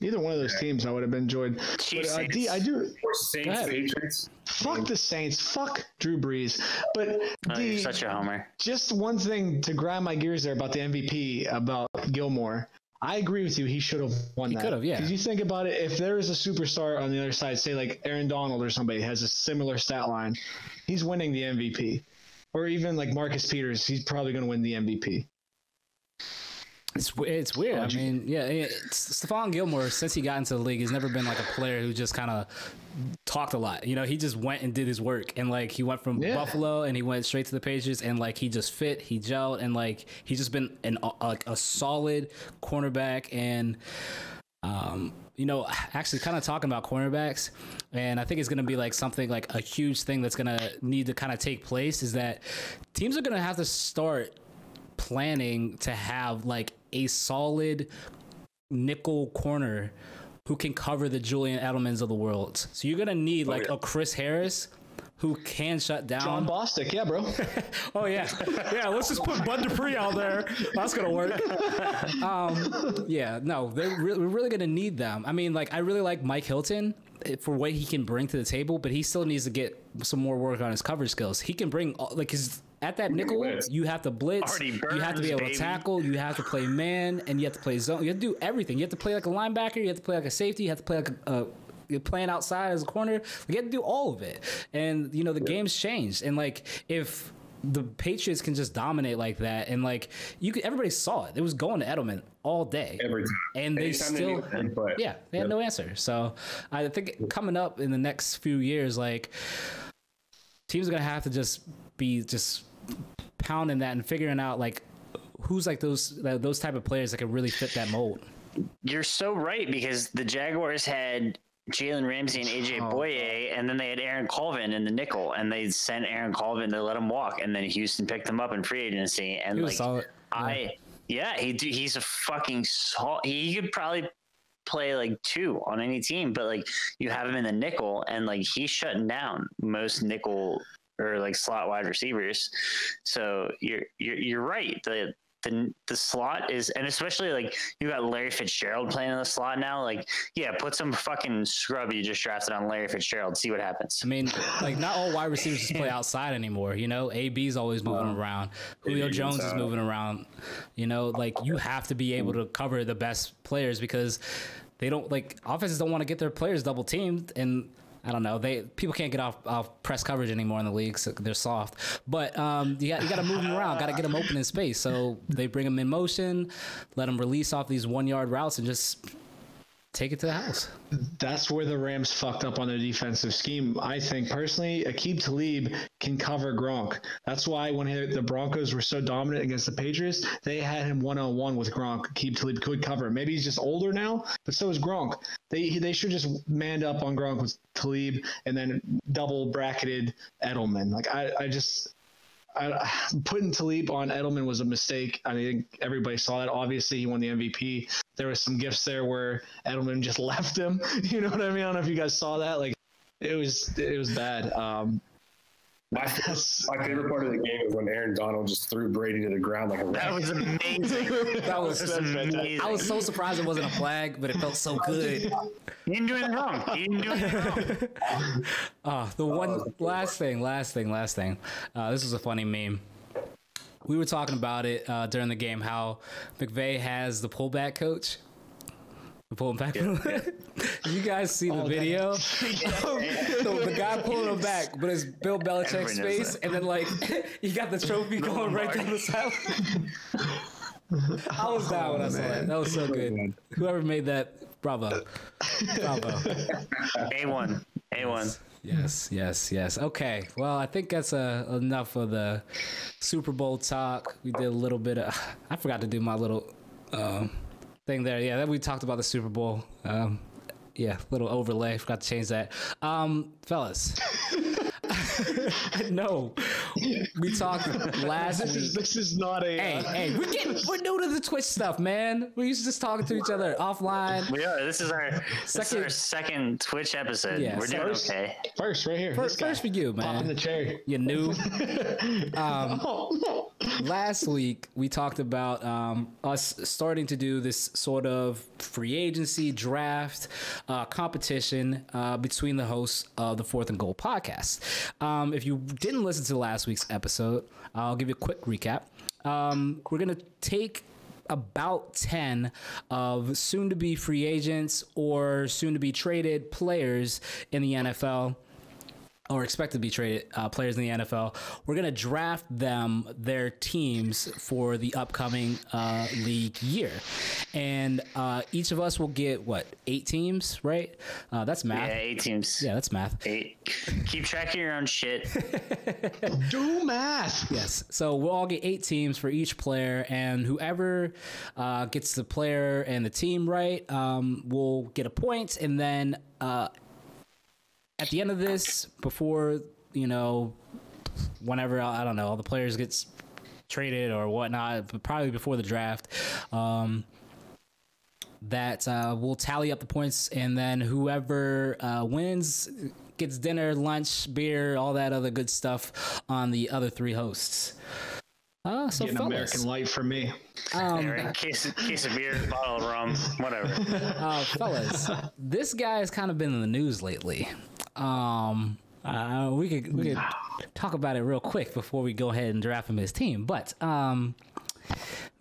Either one of those teams, I would have enjoyed. Chiefs, But, uh, D, I do. Or Saints. Patriots. Fuck the Saints. Fuck Drew Brees. But Oh, D, you're such a homer. just one thing to grind my gears there about the MVP about Gilmore. I agree with you. He should have won He that. could have, yeah. Because you think about it, if there is a superstar on the other side, say like Aaron Donald or somebody has a similar stat line, he's winning the MVP. Or even like Marcus Peters, he's probably going to win the MVP. It's it's weird. I mean, yeah, it's, Stephon Gilmore since he got into the league has never been like a player who just kind of talked a lot. You know, he just went and did his work, and like he went from Yeah. Buffalo and he went straight to the Patriots, and like he just fit, he gelled, and like he's just been an like a solid cornerback and. Um, you know, actually, kind of talking about cornerbacks, and I think it's going to be like something like a huge thing that's going to need to kind of take place is that teams are going to have to start planning to have like a solid nickel corner who can cover the Julian Edelmans of the world. So you're gonna need like a Chris Harris who can shut down. Jon Bostic, yeah, bro. <laughs> Oh yeah, <laughs> yeah. Let's just put Bud Dupree out there. That's gonna work. <laughs> Um, yeah, no, they're re- we're really gonna need them. I mean, like I really like Mike Hilton eh, for what he can bring to the table, but he still needs to get some more work on his coverage skills. He can bring like his. At that nickel, blitz. you have to blitz. Artie you have to be able baby. to tackle. You have to play man, and you have to play zone. You have to do everything. You have to play like a linebacker. You have to play like a safety. You have to play like a, a you're playing outside as a corner. You have to do all of it. And you know the game's changed. And like if the Patriots can just dominate like that, and like you could, everybody saw it. It was going to Edelman all day, Every time. and they Anytime still, but- yeah, they had no answer. So I think coming up in the next few years, like teams are gonna have to just be just pounding that and figuring out like who's like those those type of players that can really fit that mold. You're so right because the Jaguars had Jalen Ramsey and AJ Oh, Bouye, and then they had Aaron Colvin in the nickel, and they sent Aaron Colvin to let him walk, and then Houston picked him up in free agency, and like solid. I, yeah, he do, he's a fucking sol- he could probably play like two on any team, but like you have him in the nickel, and like he's shutting down most nickel or like slot wide receivers. So you're you're you're right. The the, the slot is, and especially like you got Larry Fitzgerald playing in the slot now. Like, yeah, put some fucking scrub you just drafted on Larry Fitzgerald. See what happens. I mean, like not all wide receivers just play outside anymore. You know, AB's always moving around. Julio AB Jones is moving around. You know, like you have to be able to cover the best players because they don't like offenses don't want to get their players double teamed and. I don't know. They people can't get off, off press coverage anymore in the league, so they're soft. But um, you got you got to move them around. Got to get them open in space. So they bring them in motion, let them release off these one yard routes, and just take it to the house. That's where the Rams fucked up on their defensive scheme. I think personally, Aqib Talib can cover Gronk. That's why when he- the Broncos were so dominant against the Patriots, they had him one on one with Gronk. Aqib Talib could cover. Maybe he's just older now, but so is Gronk. They they should just manned up on Gronk with Talib and then double bracketed Edelman. Like I I just. I, putting Talib on Edelman was a mistake. I think everybody saw that. Obviously, he won the MVP. There was some gifts there where Edelman just <laughs> left him. <laughs> You know what I mean? I don't know if you guys saw that. Like, it was it was bad. Um, My, my favorite part of the game is when Aaron Donald just threw Brady to the ground like a rat. That was amazing. <laughs> That was That was amazing. I was so surprised it wasn't a flag, but it felt so good. He didn't do anything wrong. He didn't do anything wrong. Uh, the one last thing, last thing, last thing. Uh, this was a funny meme. We were talking about it uh, during the game how McVay has the pullback coach. The pullback. Did <laughs> you guys see the Oh, video? <laughs> the, the guy pulling him back, but it's Bill Belichick's face, and then like <laughs> you got the trophy going right down the side. I was down when I saw that. That was so good. Whoever made that, bravo, bravo. A1. A1. Yes, yes, yes. Okay. Well, I think that's uh, enough of the Super Bowl talk. We did a little bit of. <sighs> I forgot to do my little um, thing there. Yeah, then we talked about the Super Bowl. Um, yeah, little overlay. Forgot to change that. Um, fellas. <laughs> <laughs> no, we talked last this week. is this is not a. Hey, uh, hey, we're getting we're new to the Twitch stuff, man. We used to just talking to each other offline. We are. This is our this is Second- our second Twitch episode. Yeah, We're doing okay. First, right here. First, this guy. first for you, Popping the man. cherry. You new. <laughs> Um, Oh, no. Last week we talked about um, us starting to do this sort of free agency draft uh, competition uh, between the hosts of the Fourth and Goal podcast. Um, if you didn't listen to last week's episode, I'll give you a quick recap. Um, we're gonna take about 10 of soon to be free agents or soon to be traded players in the NFL or expected to be traded uh, players in the NFL. We're gonna draft them their teams for the upcoming uh, league year, and uh, each of us will get what eight teams, right? Uh, that's math. Yeah, eight teams. Yeah, that's math. Eight. Keep track of your own shit. <laughs> Do math. Yes. So we'll all get eight teams for each player, and whoever uh, gets the player and the team right um, will get a point, and then uh, at the end of this, before you know, whenever I don't know, all the players gets traded or whatnot, but probably before the draft. Um, that uh, we'll tally up the points, and then whoever uh, wins gets dinner, lunch, beer, all that other good stuff on the other three hosts. Uh, so Getting fellas, American Light for me. um, Right? Case, case of beer, bottle of rum, whatever. <laughs> uh, fellas, this guy has kind of been in the news lately. Um, uh, we could we could <sighs> talk about it real quick before we go ahead and draft him his team. But um,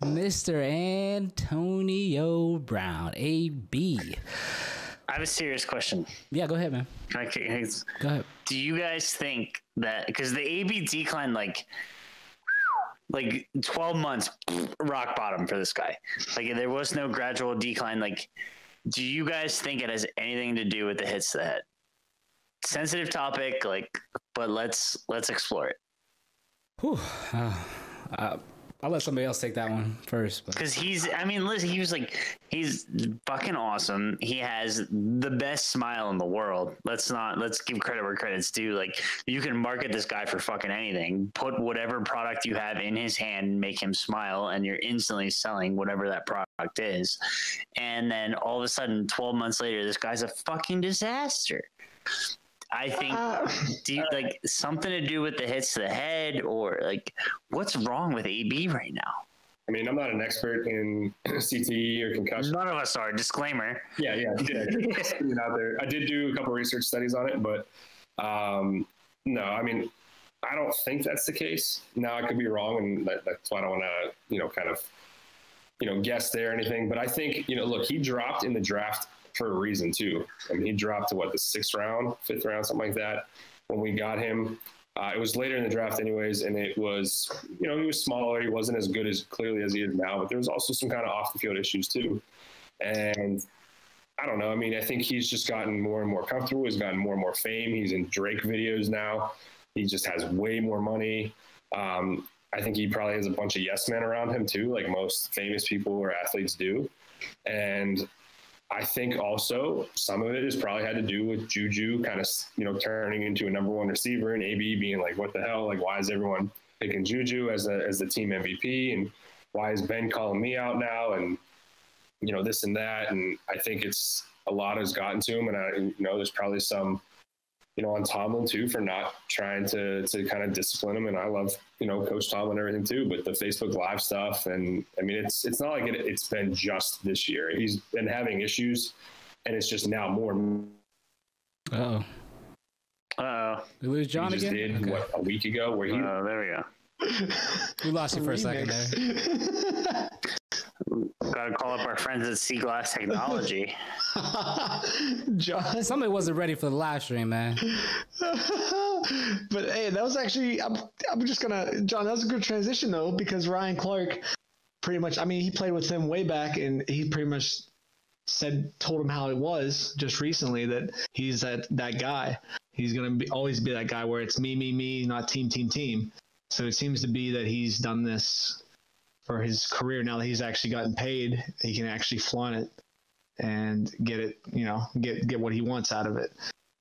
Mr. Antonio Brown, AB. I have a serious question. Yeah, go ahead, man. Can Go ahead. do you guys think that because the AB decline like like 12 months rock bottom for this guy like there was no gradual decline like do you guys think it has anything to do with the hits to the head sensitive topic like but let's let's explore it. Whew. Uh, uh, I'll let somebody else take that one first. Because he's i mean listen he was like he's fucking awesome. He has the best smile in the world. Let's not let's give credit where credit's due. Like you can market this guy for fucking anything. Put whatever product you have in his hand make him smile and you're instantly selling whatever that product is. And then all of a sudden 12 months later this guy's a fucking disaster I think Uh, do you, like something to do with the hits to the head or like what's wrong with AB right now? I mean, I'm not an expert in <clears throat> CTE or concussion. None of us are. Disclaimer. Yeah, yeah, yeah. <laughs> Just out there. I did do a couple research studies on it, but um, no, I mean, I don't think that's the case. Now I could be wrong, and that, that's why I don't want to, you know, kind of, you know, guess there or anything. But I think, you know, look, he dropped in the draft for a reason too. I mean, he dropped to what the sixth round, fifth round, something like that when we got him. Uh, it was later in the draft, anyways, and it was, you know, he was smaller. He wasn't as good as clearly as he is now, but there was also some kind of off the field issues too. And I don't know. I mean, I think he's just gotten more and more comfortable. He's gotten more and more fame. He's in Drake videos now. He just has way more money. Um, I think he probably has a bunch of yes men around him too, like most famous people or athletes do. And I think also some of it has probably had to do with Juju kind of, you know, turning into a number one receiver and AB being like, what the hell? Like, why is everyone picking Juju as, a, as the team MVP? And why is Ben calling me out now? And, you know, this and that. And I think it's a lot has gotten to him. And I, you know, there's probably some, you know, on Tomlin too for not trying to to kind of discipline him. And I love, you know, Coach Tomlin and everything too. But the Facebook Live stuff, and I mean, it's it's not like it, it's been just this year. He's been having issues, and it's just now more. and Oh, Uh we lose He John just again. did Okay. what a week ago where he. oh. there we go. We lost you for a <laughs> second there. Remix. Got to call up our friends at Seaglass Technology. <laughs> John. Somebody wasn't ready for the live stream, man. <laughs> but hey, that was actually I'm I'm just gonna John. That was a good transition though because Ryan Clark, pretty much. I mean, he played with him way back, and he pretty much said told him how it was just recently that he's that that guy. He's gonna be always be that guy where it's me, me, me, not team, team, team. So it seems to be that he's done this for his career. Now that he's actually gotten paid, he can actually flaunt it and get it. You know, get get what he wants out of it.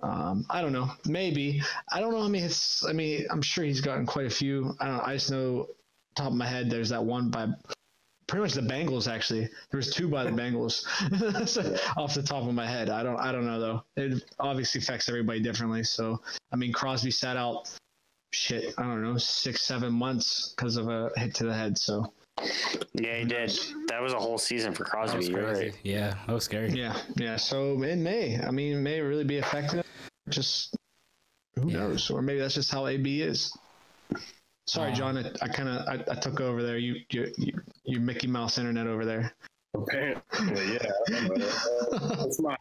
Um, I don't know. Maybe I don't know how many hits. I mean, I'm sure he's gotten quite a few. I don't. I just know top of my head. There's that one by pretty much the Bengals. Actually, there was two by the Bengals. <laughs> Off the top of my head, I don't. I don't know though. It obviously affects everybody differently. So I mean, Crosby sat out. Shit, I don't know, six, seven months because of a hit to the head. So Yeah, he did. That was a whole season for That Crosby. was crazy. right. Yeah, that was scary. yeah, yeah. So it may. I mean, it may really be affected. Just who Yeah. knows? Or maybe that's just how AB is. Sorry, Uh, John. I, I kind of I, I took over there. You, you, you you Mickey Mouse internet over there. Apparently, yeah. I don't know. <laughs> It's not.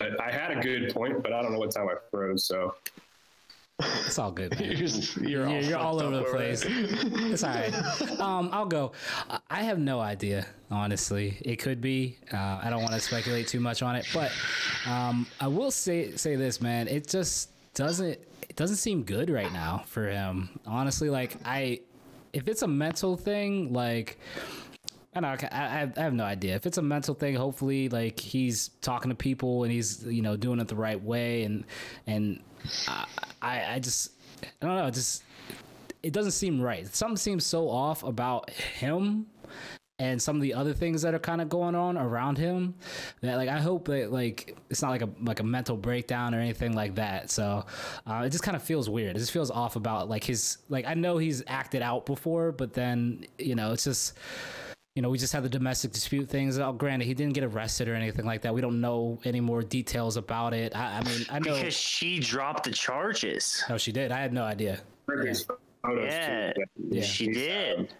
I, I had a good point, but I don't know what time I froze. So It's all good. <laughs> You're, just, you're, You're, all, you're all over the place. It's all right. <laughs> Um, I'll go. I- have no idea, honestly. It could be. Uh, I don't want to speculate too much on it, but um, I will say say this, man. It just doesn't. It doesn't seem good right now for him. Honestly, like I, if it's a mental thing, like. I don't know. I, I have no idea. If it's a mental thing, hopefully, like he's talking to people and he's you know doing it the right way, and and I I, just I don't know. Just it doesn't seem right. Something seems so off about him and some of the other things that are kind of going on around him that like I hope that like it's not like a like a mental breakdown or anything like that. So uh, it just kind of feels weird. It just feels off about like his like I know he's acted out before, but then you know it's just you know, we just had the domestic dispute things. Oh, granted, he didn't get arrested or anything like that. We don't know any more details about it. I, I mean, I know. Because she dropped the charges. No, she did. I had no idea. There's Yeah. Yeah. she did.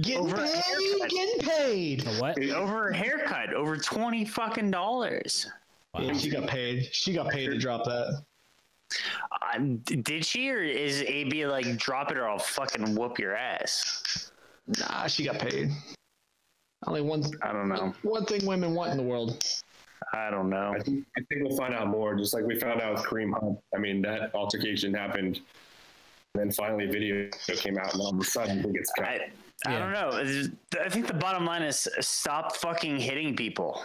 Getting Over paid, haircut. getting paid. A what? Over a haircut, over twenty fucking dollars. Yeah, she got paid. She got paid to drop that. Uh, did she or is AB like drop it or I'll fucking whoop your ass? Nah, she got paid. Only one. I don't know. One thing women want in the world. I don't know. I think, I think we'll find out more, just like we found out with Kareem Hunt. I mean, that altercation happened, and then finally video came out, and all of a sudden it gets cut. I, I Yeah. don't know. I think the bottom line is uh, stop fucking hitting people.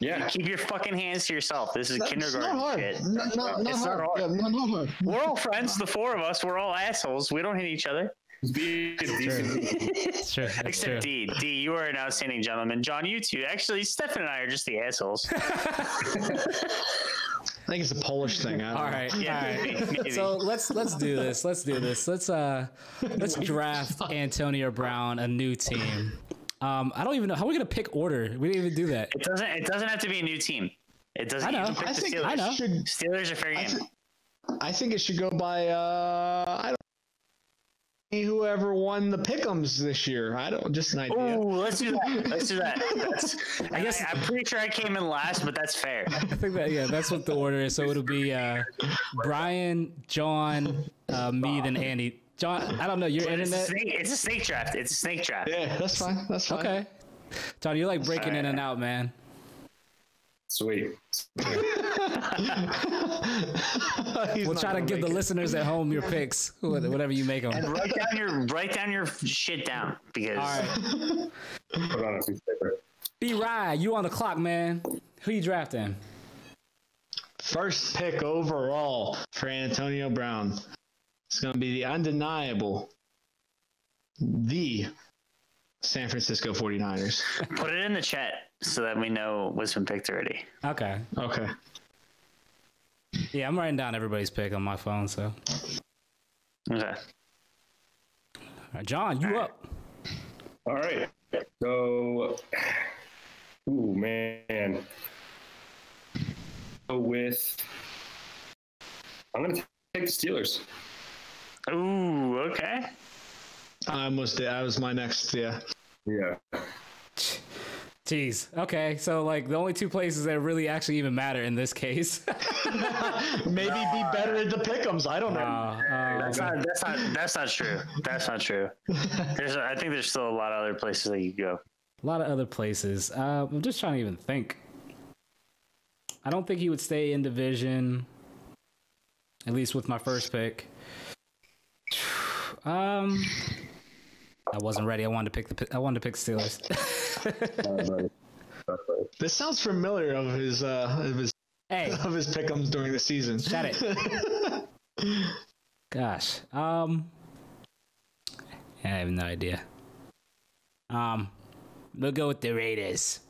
yeah, Keep your fucking hands to yourself. This is That's kindergarten not hard. shit. Not, not, not It's not hard. hard. Yeah, not, not hard. We're all friends, the four of us. We're all assholes. We don't hit each other. Just be decent. It's true. That's Except true. D. D, you are an outstanding gentleman. John, you too. Actually, Stefan and I are just the assholes. <laughs> I think it's a Polish thing. I don't All know. right, Yeah, all right. maybe, maybe. So let's let's do this. Let's do this. Let's uh let's <laughs> draft Antonio Brown a new team. Um, I don't even know how we're we gonna pick order. We didn't even do that. It doesn't. It doesn't have to be a new team. It doesn't. I know. You can pick I the think Steelers. I know. Steelers are fair I, game. th- I think it should go by uh I don't whoever won the pickums this year. I don't just an idea. Ooh, let's do that. Let's do that. <laughs> That's, I guess- guess I, am pretty sure I came in last, but that's fair. I think that yeah, that's what the order is. So it'll be uh Brian, John, uh, me, then Andy. John, I don't know your It's a, internet. snake, it's a snake draft. It's a snake draft. Yeah, that's fine. That's fine. Okay. John, you're like breaking in and out, man. Sweet. <laughs> <laughs> He's We'll try to give the it. listeners at home your picks, whatever you make them. Write down your write down your shit down because All right. Put on a piece of paper. B Rye, you on the clock, man. Who you drafting? First pick overall for Antonio Brown. It's going to be the undeniable, the San Francisco 49ers. put it in the chat so that we know what's been picked already. Okay. Okay. Yeah, I'm writing down everybody's pick on my phone. So, Okay. All right, John, you up? All right. So, ooh man, go with. I'm gonna take the Steelers. Ooh, okay. I almost did. That was my next. Yeah. Yeah. Jeez. Okay, so like the only two places that really actually even matter in this case. <laughs> Maybe be better at the pickums. I don't know. Uh, uh, That's not that's not that's not true. That's not true. <laughs> There's I think there's still a lot of other places that you could go. a lot of other places. Uh, I'm just trying to even think. I don't think he would stay in division. At least with my first pick. <sighs> Um, I wasn't ready. I wanted to pick the. I wanted to pick Steelers. <laughs> This sounds familiar of his uh of his hey, <laughs> of his pickums during the season. shut it. <laughs> Gosh. Um. I have no idea. Um, we'll go with the Raiders.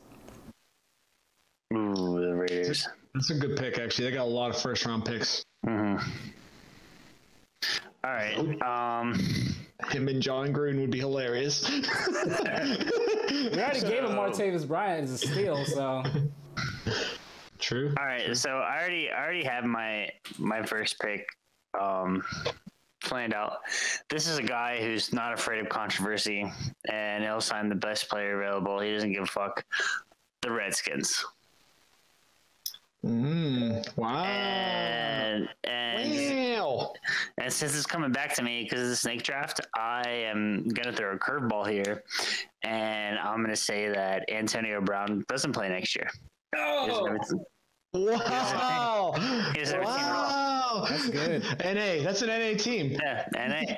Ooh, the Raiders. That's a good pick, actually. They got a lot of first round picks. Mm-hmm. All right. Um Him and Jon Gruden would be hilarious. <laughs> We already gave him Martavis Bryant as a steal, so True. all right, so I already I already have my my first pick um planned out. This is a guy who's not afraid of controversy, and he'll sign the best player available. He doesn't give a fuck. The Redskins. Mm, wow. And and Wow. and since it's coming back to me because of the snake draft, I am gonna throw a curveball here, and I'm gonna say that Antonio Brown doesn't play next year. He doesn't have Wow. He doesn't have a team. Wow. That's good. NA. That's an NA team. Yeah, NA,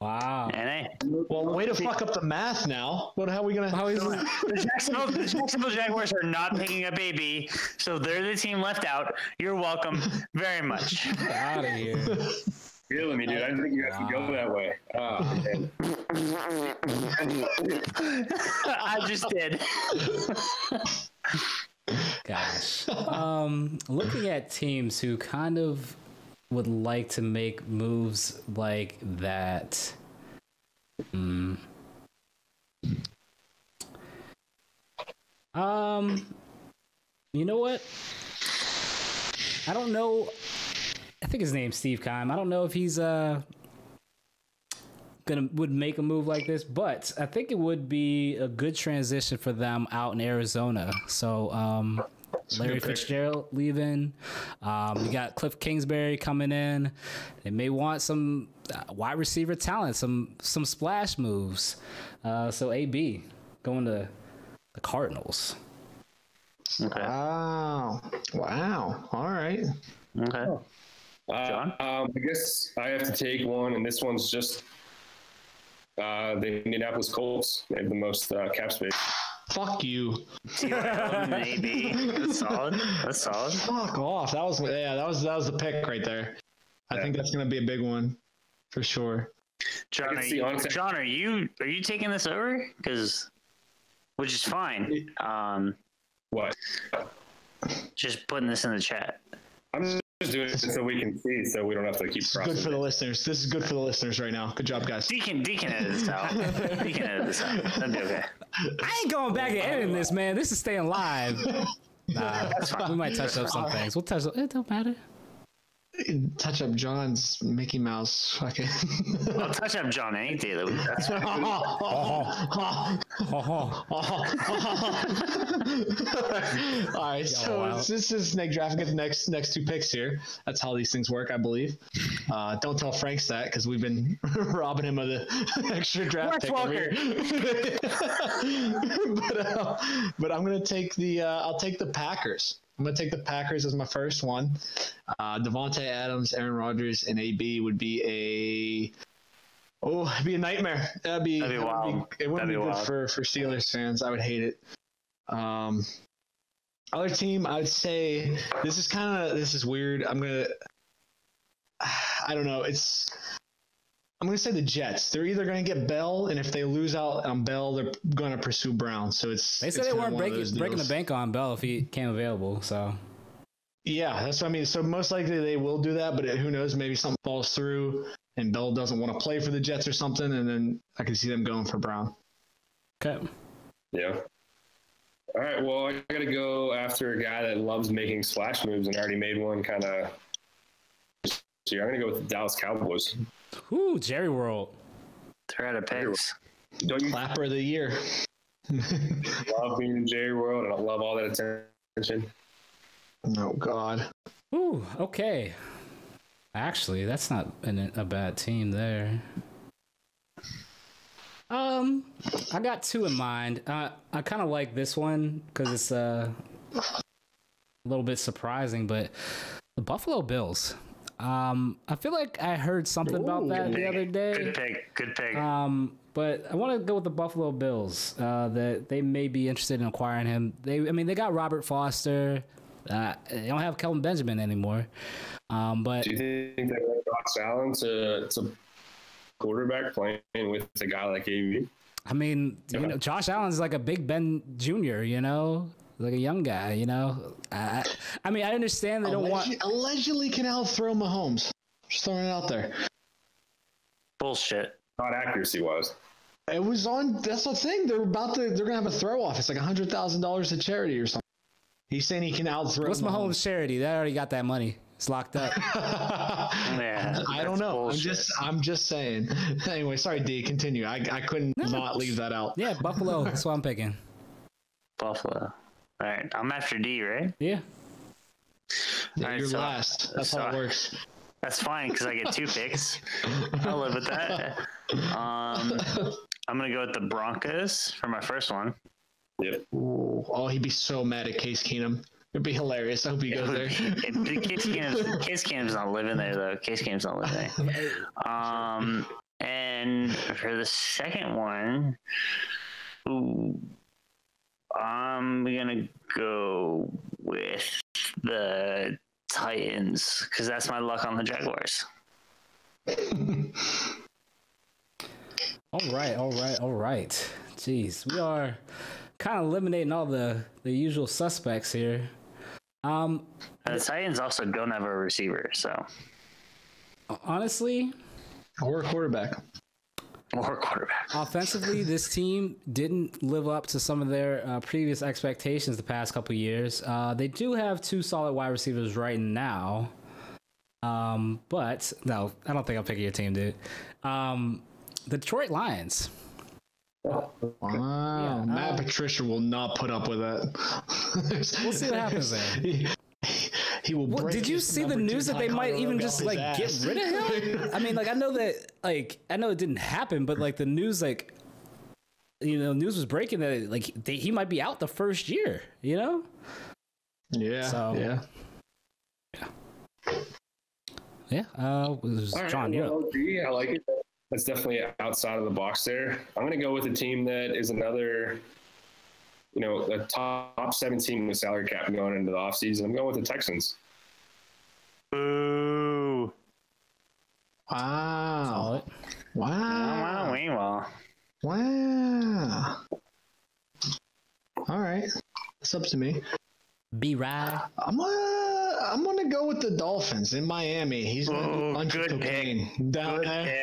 Wow. NA. Well, way to fuck up the math now. But How are we gonna? How is it? <laughs> The Jacksonville, the Jacksonville Jaguars are not picking a baby, so they're the team left out. You're welcome very much. <laughs> Get out of here. Killing me, dude. I didn't think you guys could go that way. Oh. <laughs> I just did. Gosh. Um, looking at teams who kind of would like to make moves like that. Hmm. Um, you know what? I don't know. I think his name's Steve Keim. I don't know if he's uh gonna would make a move like this, but I think it would be a good transition for them out in Arizona. So um Larry. Fitzgerald leaving. Um, you got Cliff Kingsbury coming in. They may want some uh, wide receiver talent, some some splash moves. Uh, so AB going to the Cardinals. Okay. Wow. Wow. All right. Okay. Uh, John? Um, I guess I have to take one, and this one's just uh, the Indianapolis Colts. They have the most uh, cap space. Fuck you. Maybe. That's solid. That's solid. Fuck off. That was yeah. That was that was the pick right there. I think that's gonna be a big one, for sure. John, are you, John, are you are you taking this over? Because, which is fine. Um, What? just putting this in the chat. I'm just doing it so we can see, so we don't have to keep This good crossing. for the listeners. This is good for the listeners right now. Good job, guys. Deacon, Deacon edit this out. Deacon edit this out. That'd be okay. I ain't going back and editing this, man. This is staying live. <laughs> Nah, we might touch up some things. We'll touch. Up it don't matter. Touch up John's Mickey Mouse fucking. I'll touch up John any day of the week. That's fine. All right, so this is snake draft. Get the next next two picks here. That's how these things work, I believe. Uh, don't tell Frank that because we've been <laughs> robbing him of the <laughs> extra draft Wes pick over here. <laughs> but uh, but I'm gonna take the uh, I'll take the Packers. I'm gonna take the Packers as my first one. Uh, Davante Adams, Aaron Rodgers, and AB would be a oh, it'd be a nightmare. That'd be, That'd be would wild. it wouldn't That'd be, be good wild. for for Steelers fans. I would hate it. Um, other team, I'd say this is kind of this is weird. I'm gonna, <sighs> I don't know. It's I'm gonna say the Jets. They're either gonna get Bell, and if they lose out on Bell, they're gonna pursue Brown. So it's They said it's they weren't breaking breaking the bank on Bell if he came available. So Yeah, that's what I mean. So most likely they will do that, but who knows? Maybe something falls through, and Bell doesn't want to play for the Jets or something, and then I can see them going for Brown. okay. Yeah. All right. Well, I got to go after a guy that loves making splash moves and already made one kind of. So I'm going to go with the Dallas Cowboys. Ooh, Jerry World. They're out of picks. Don't you Clapper of the year. <laughs> love being in Jerry World? and I love all that attention. Oh God. Ooh, okay. Actually, that's not an, a bad team there. Um, I got two in mind. Uh, I kind of like this one because it's uh, a little bit surprising, but the Buffalo Bills. Um, I feel like I heard something about that the other day. Good pick. Good pick. Um, but I want to go with the Buffalo Bills. Uh, that they may be interested in acquiring him. They, I mean, they got Robert Foster. Uh, they don't have Kelvin Benjamin anymore. Um, but Do you think that Josh Allen to, to quarterback playing with a guy like AB? I mean, you know, Josh Allen's like a Big Ben Jr. You know, like a young guy. You know, I, I mean, I understand they don't want. Allegedly can outthrow Mahomes. Just throwing it out there. Bullshit. Not accuracy wise. It was on. That's the thing. They're about to. They're gonna have a throw off. It's like a hundred thousand dollars to charity or something. He's saying he can outthrow. What's Mahomes' charity? They already got that money. It's locked up. Yeah, <laughs> I don't know. bullshit. I'm just I'm just saying. <laughs> anyway, sorry, D. Continue. I, I couldn't No. not leave that out. Yeah, Buffalo. That's what I'm picking. Buffalo. All right, I'm after D, right? Yeah. Yeah, Alright, you're so- last. That's so- how it works. That's fine because I get two picks. I'll live with that. Um, <laughs> I'm gonna go with the Broncos for my first one. Yep. Ooh, oh, he'd be so mad at Case Keenum. It'd be hilarious. I hope he It goes there. be- it- Case <laughs> Keenum's, Case Keenum's not living there though. Case Keenum's not living there. <laughs> Um, and for the second one, ooh, I'm gonna go with the Titans because that's my luck on the Jaguars. All right, all right, all right. Jeez, we are kind of eliminating all the the usual suspects here. Um, And the Titans also don't have a receiver, so honestly, or a quarterback. Or quarterback. offensively, <laughs> this team didn't live up to some of their uh, previous expectations the past couple years. Uh, they do have two solid wide receivers right now. Um, but no, I don't think I'm picking your team, dude. Um, the Detroit Lions. Wow, Matt um, Patricia will not put up with that. We'll see what happens there. <laughs> He, he will. Well, did you see the news that they might even just off his like get rid of him? I mean, like I know that like I know it didn't happen, but like the news like you know news was breaking that like they, he might be out the first year. You know? yeah, So- yeah. Yeah. Uh, was All right, John, you're well, up. D, I like it. That's definitely outside of the box there. I'm going to go with a team that is another, you know, a top 17 with salary cap going into the offseason. I'm going with the Texans. Boo! Wow, Solid. Wow, wow, Meanwhile, wow. All right, it's up to me. Be right. I'm gonna I'm gonna go with the Dolphins in Miami. He's gonna do Ooh, a bunch of good cocaine down Good there.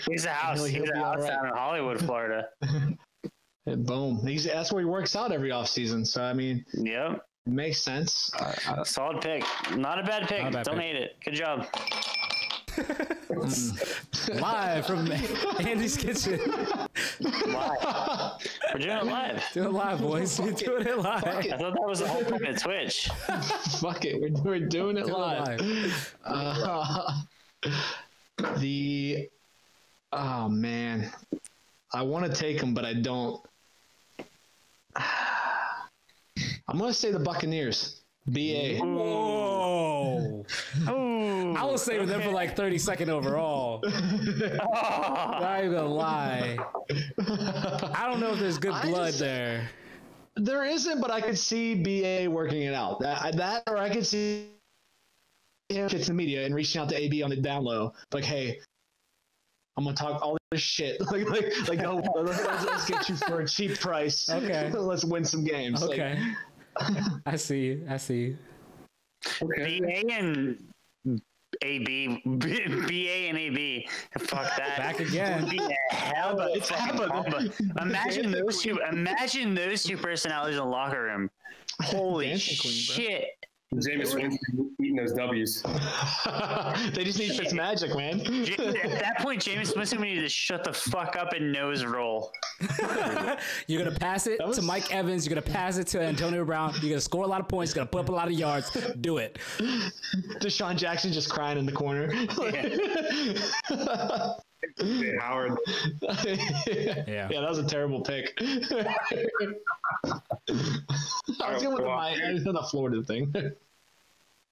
<laughs> he's a house. He'll- He's he'll a house right. down in Hollywood, Florida. <laughs> And boom. He's that's where he works out every offseason. So I mean, Yep, it makes sense. Uh, solid pick. Not a bad pick. A bad Don't pick. hate it. Good job. <laughs> Live from Andy's kitchen. Live. We're doing it live. Do it live, boys. We're doing it live. I thought that was the whole point of Twitch. fuck it, we're, we're doing it Do it live. live. Uh, <laughs> the oh man, I want to take him, but I don't. <sighs> I'm gonna say the Buccaneers. BA. Whoa. Ooh. I was saving them for like 32nd overall. <laughs> Oh. Not even gonna lie. I don't know if there's good blood just- there. There isn't, but I could see BA working it out. That, that or I could see him fits the media and reaching out to AB on the down low. Like, hey, I'm gonna talk all this shit. <laughs> like, like, like, oh, let's, let's get you for a cheap price. Okay. <laughs> let's win some games. Like, Okay. I see you. I see you. Okay. BA and AB, BA and AB. Fuck that. Back again. Would be a hell of It's fucking happening. combo. <laughs> Imagine those two. Imagine those two personalities in the locker room. Holy Dancing queen, shit! Jameis Winston eating those W's. <laughs> they just need Fitz magic, man. At that point, Jameis Winston would need to shut the fuck up and nose roll. <laughs> You're gonna pass it was- to Mike Evans. You're gonna pass it to Antonio Brown. You're gonna score a lot of points. You're gonna put up a lot of yards. Do it. <laughs> DeSean Jackson just crying in the corner. Hey, Howard. <laughs> Yeah. Yeah, that was a terrible pick. <laughs> I was going with the, Miami, the Florida thing.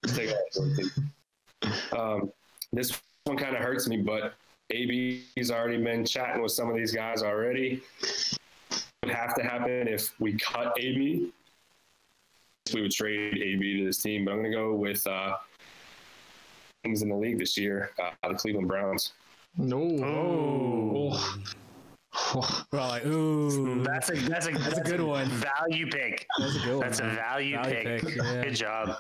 Let's take that. Um, this one kind of hurts me, but AB's already been chatting with some of these guys already. It would have to happen if we cut AB. We would trade AB to this team, but I'm going to go with uh, things in the league this year, uh, the Cleveland Browns. No. Oh. We're all like, ooh. That's a that's a that's, a good one. Value pick. That's a good one. That's a value, Value pick. pick, yeah. Good job.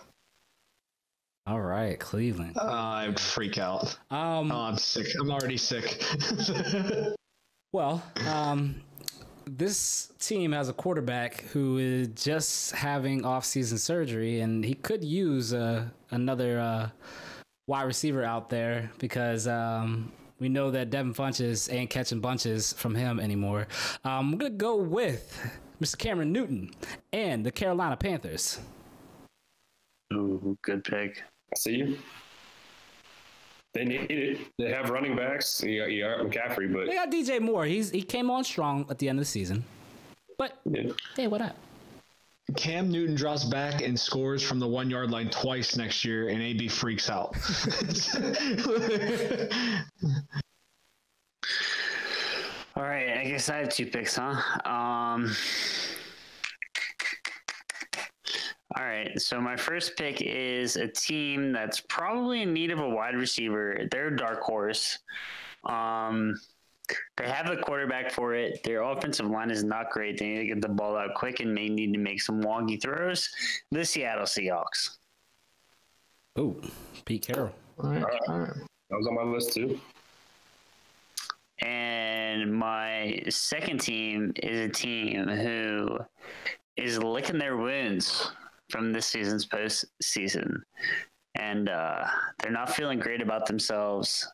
All right, Cleveland. Uh, I'd freak out. Um, Oh, I'm sick. I'm already sick. <laughs> well, um, this team has a quarterback who is just having off-season surgery, and he could use uh, another uh, wide receiver out there because um, we know that Devin Funchess ain't catching bunches from him anymore. Um, I'm gonna go with Mr. Cameron Newton and the Carolina Panthers. Ooh, good pick. I see you. They need it. They have running backs. You got, you got McCaffrey, but They got DJ Moore. He's he came on strong at the end of the season, but yeah. hey, what up? Cam Newton drops back and scores from the one yard line twice next year, and AB freaks out. <laughs> All right, I guess I have two picks, huh? Um, all right, so my first pick is a team that's probably in need of a wide receiver. They're a dark horse. Um, they have a quarterback for it. Their offensive line is not great. They need to get the ball out quick and may need to make some wonky throws. The Seattle Seahawks. Oh, Pete Carroll. all right, all right. that was on my list too. And my second team is a team who is licking their wounds from this season's postseason. And uh, they're not feeling great about themselves.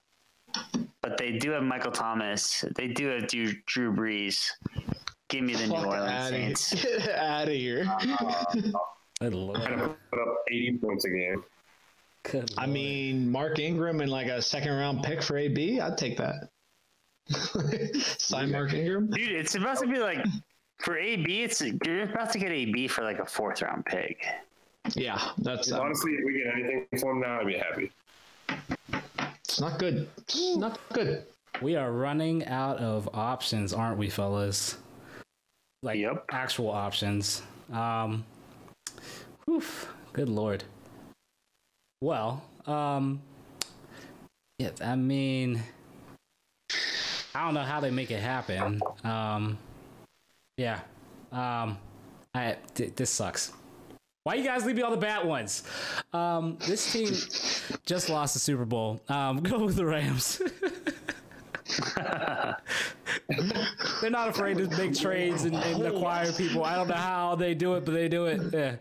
But they do have Michael Thomas. They do have Drew, Drew Brees. Give me the New Fuck Orleans outta here. Saints. <laughs> Get out of here. Good lord. Kind of put up 80 points a game. Good I lord. mean, Mark Ingram and like a second round pick for AB, I'd take that. <laughs> Sign Mark Ingram. Dude, it's about to be like for AB, it's you're about to get AB for like a fourth round pick. Yeah, that's uh, Honestly, if we get anything for him now, I'd be happy. It's not good. It's not good. we are running out of options, aren't we, fellas? Like Yep. actual options. Um, oof, good lord. Well, um, yeah, I mean, I don't know how they make it happen. Um, yeah, um, I th- this sucks. Why you guys leave me all the bad ones? Um, this team just lost the Super Bowl. Um, <laughs> go with the Rams. <laughs> They're not afraid to make trades and, and acquire people. I don't know how they do it, but they do it. Yeah.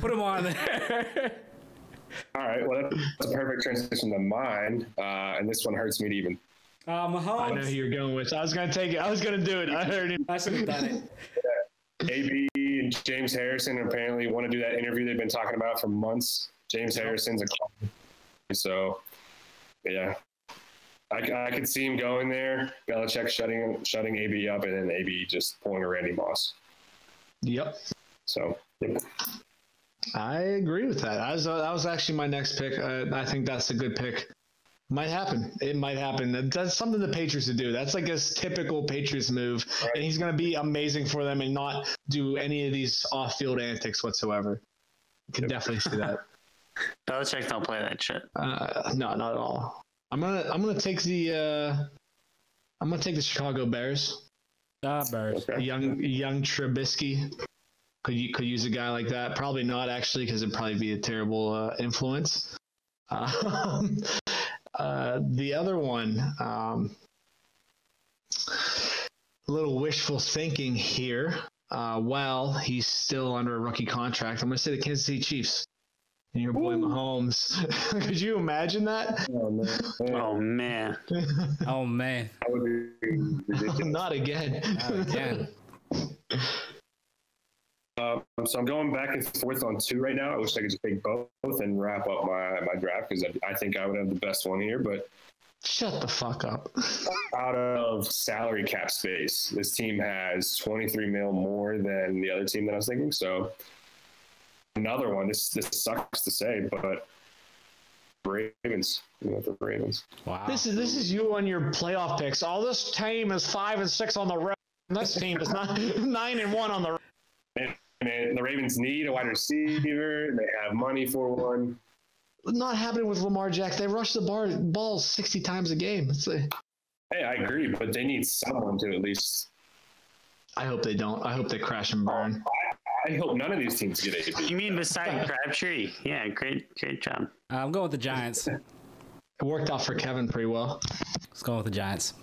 Put them on there. <laughs> All right, well, that's a perfect transition to mine. Uh, and this one hurts me to even. Um, I know who you're going with. I was gonna take it. I was gonna do it. I heard him. I should have done it. AB and James Harrison apparently want to do that interview they've been talking about for months. James Harrison's a clown. so yeah. I, I could see him going there. Belichick shutting shutting AB up, and then AB just pulling a Randy Moss. Yep. So. I agree with that. I was, that was actually my next pick. Uh, I think that's a good pick. Might happen. It might happen. That's something the Patriots would do. That's like a typical Patriots move, and he's going to be amazing for them and not do any of these off-field antics whatsoever. You can definitely see that. <laughs> Belichick don't play that shit. Uh, no, not at all. I'm gonna I'm gonna take the uh, I'm gonna take the Chicago Bears. Ah, Bears. Okay. Young young Trubisky could you could use a guy like that. Probably not actually because it'd probably be a terrible uh, influence. <laughs> Um, uh, the other one, um, a little wishful thinking here. Uh, while he's still under a rookie contract, I'm going to say the Kansas City Chiefs. And your boy Mahomes. <laughs> could you imagine that? Oh, man. Oh man. Oh man. That would be <laughs> ridiculous. Not again. Not again. <laughs> Um, so I'm going back and forth on two right now. I wish I could just take both and wrap up my, my draft because I, I think I would have the best one here. But Shut the fuck up. <laughs> out of salary cap space, this team has 23 mil more than the other team that I was thinking. So another one. This this sucks to say, but Ravens. You know, the Ravens. Wow. This is this is you on your playoff picks. All this team is five and six on the road. and This team is nine, <laughs> nine and one on the road. And, and the Ravens need a wide receiver. They have money for one. Not happening with Lamar Jackson. They rush the bar, ball sixty times a game. It's like, Hey, I agree, but they need someone to at least. I hope they don't. I hope they crash and burn. I hope none of these teams get it. You mean beside Crabtree? Yeah, great, great job. Uh, I'm going with the Giants. It worked out for Kevin pretty well. Let's go with the Giants.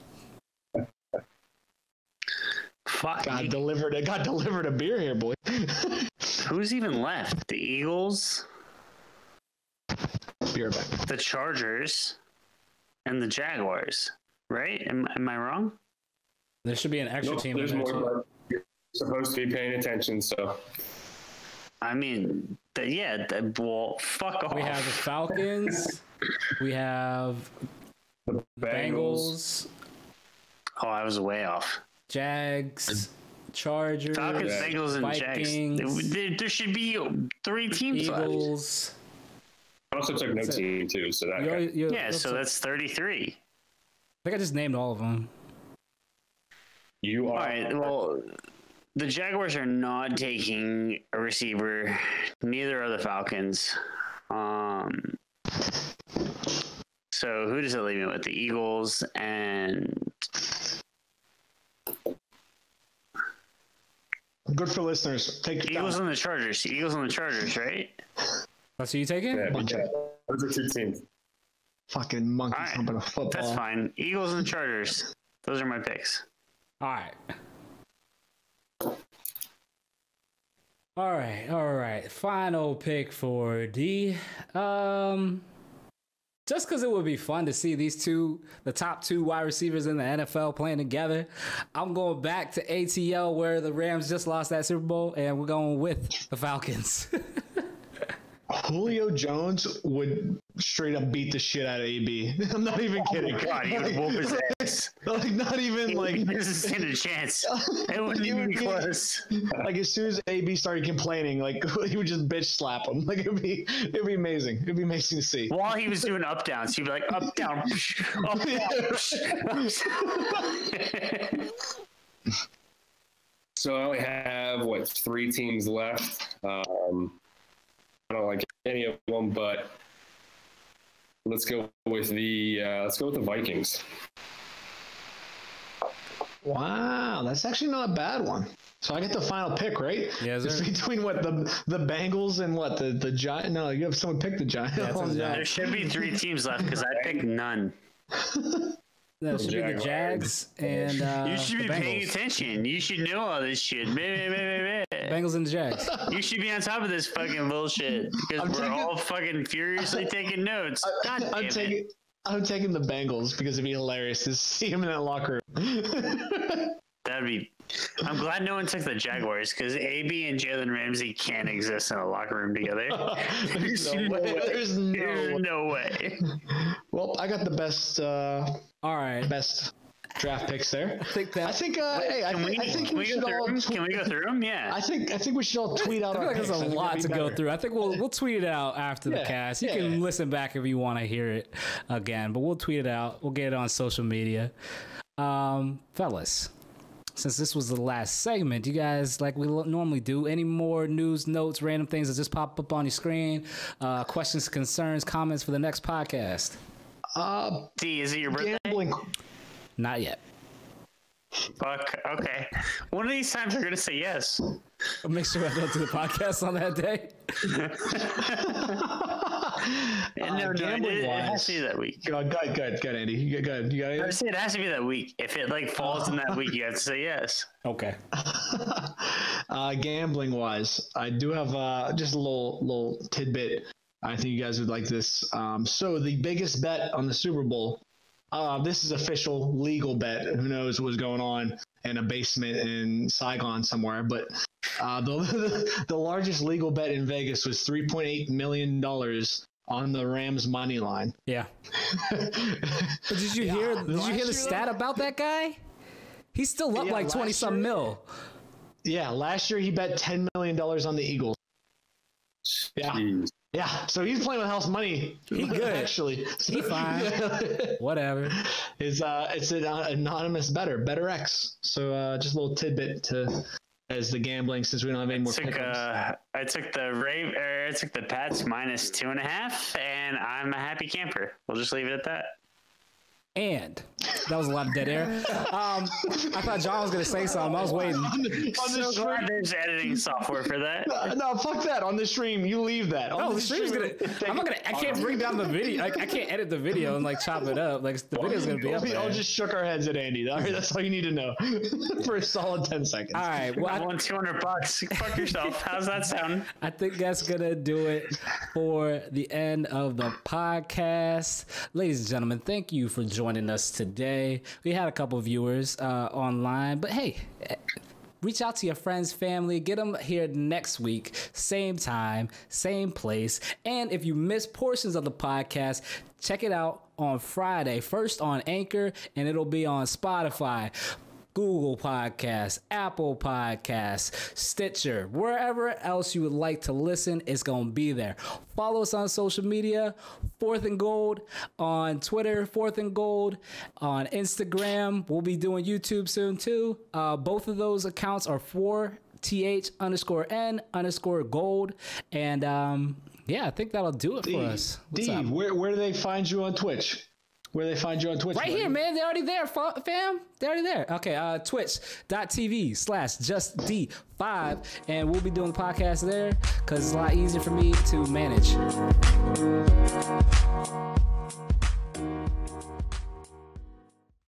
Fuck. God delivered. It got <laughs> delivered a beer here, boy. Who's even left? The Eagles, beer back. the Chargers, and the Jaguars. Right? Am, am I wrong? There should be an extra Nope, team. there's there, more, you're supposed to be paying attention. So I mean, the, yeah. The, well, fuck off. We have the Falcons. we have the Bengals, Bengals, Oh, I was way off. Jags, Chargers, Falcons, Yeah. Bengals, and Vikings, Jags. There, there should be three teams left. Eagles. I also took no So- team too, so that You're- you're- Yeah, so I that's 33. I think I just named all of them. you are right. Well, the Jaguars are not taking a receiver. Neither are the Falcons. Um. So who does it leave me with? The Eagles and Good for listeners. Take Eagles time. and the Chargers. Eagles and the Chargers, right? That's who you taking? Yeah, Bunch of those are two teams. fucking monkeys Alright. humping a football. That's fine. Eagles and Chargers. Those are my picks. All right. All right, all right. Final pick for D. Um, just because it would be fun to see these two, the top two wide receivers in the NFL playing together, I'm going back to ATL where the Rams just lost that Super Bowl, and we're going with the Falcons. <laughs> Julio Jones would straight up beat the shit out of AB. <laughs> I'm not even kidding. Oh God, he would whoop his <laughs> ass. like not even like He doesn't stand a chance. <laughs> It wouldn't even would be be- close. like as soon as AB started complaining, like he would just bitch slap him. Like it'd be it'd be amazing. It'd be amazing to see. While he was doing up downs, he'd be like up down, up down. So I only have what three teams left. Um, I don't like any of them, but let's go with the uh, let's go with the Vikings. Wow, that's actually not a bad one. So I get the final pick, right? Yes, It's between what the the Bengals and what the the Giant. No, you have someone pick the Giant. Yeah, Oh, no. <laughs> Giants. there should be three teams left because I picked none. <laughs> that should be the Jags and uh, You should be paying attention. You should know all this shit. Bengals and the Jags. You should be on top of this fucking bullshit because I'm we're taking- all fucking furiously taking notes. God damn I'm it. taking I'm taking the Bengals because it'd be hilarious to see him in that locker room. <laughs> That'd be. I'm glad no one took the Jaguars because AB and Jalen Ramsey can't exist in a locker room together. <laughs> There's <laughs> no way. There's no There's no way. Well, I got the best uh, All right. best draft picks there. I think that I think. Uh, hey, I Can we, I think we we should all. them? Tweet, Can we go through them? <laughs> Yeah. I think I think we should all tweet out I feel our like there's picks. I a think lot that'd to be go through. I think we'll we'll tweet it out after the cast. You yeah. can listen back if you want to hear it again, but we'll tweet it out. We'll get it on social media. Um, fellas, since this was the last segment, you guys like we normally do. Any more news, notes, random things that just pop up on your screen? Uh, questions, concerns, comments for the next podcast? Uh, D, is it your birthday? gambling. Not yet. Fuck. Okay. One of these times we're gonna say yes. I'll make sure I don't do the podcast on that day. <laughs> And no, no, it, it has to be that week. Go, go, go, go, Andy. You go, go. You got I it. would say it has to be that week. If it like falls in that week, you have to say yes. <laughs> Okay. <laughs> uh, gambling wise, I do have uh, just a little little tidbit. I think you guys would like this. Um, so the biggest bet on the Super Bowl. Uh, this is official legal bet. Who knows what's going on in a basement in Saigon somewhere? But uh, the <laughs> the largest legal bet in Vegas was three point eight million dollars on the Rams money line. Yeah. <laughs> But did you hear? Did you hear the year, stat about that guy? He's still up Yeah, like last twenty some year- mil. Yeah, last year he bet ten million dollars on the Eagles. Yeah. Jeez. Yeah, so he's playing with house money. He <laughs> good. actually. He fine. <laughs> Whatever. It's uh, it's an uh, anonymous better, better X. So uh, just a little tidbit to as the gambling since we don't have any more. took uh, I took the Rave, er, I took the Pats minus two and a half, and I'm a happy camper. We'll just leave it at that. And that was a lot of dead air. Um, I thought John was gonna say something. I was waiting. on the, on the So stream. there's editing software for that. Uh, <laughs> No, fuck that. On the stream, you leave that. On No, the stream's gonna. I'm not gonna. I can't bring down the video. Like I can't edit the video and like chop it up. Like the video's gonna be up We all there. just shook our heads at Andy. All right, That's all you need to know <laughs> for a solid 10 seconds. All right. Well, I I, won 200 bucks. Fuck yourself. How's that sound? I think that's gonna do it for the end of the podcast. Ladies and gentlemen, thank you for joining us today. We had a couple viewers uh, online, but hey. Reach out to your friends, family, get them here next week, same time, same place. And if you miss portions of the podcast, check it out on Friday, first on Anchor, and it'll be on Spotify. Google Podcasts, Apple Podcasts, Stitcher, wherever else you would like to listen, it's going to be there. Follow us on social media, Fourth and Gold on Twitter, Fourth and Gold on Instagram. We'll be doing YouTube soon too. Uh, both of those accounts are for th underscore n underscore gold. And um, yeah, I think that'll do it for us. What's D, up? where, where do they find you on Twitch? where they find you on Twitch. Right buddy. here, man. They're already there, fam. They're already there. Okay, uh, twitch.tv slash just D5. And we'll be doing the podcast there because it's a lot easier for me to manage.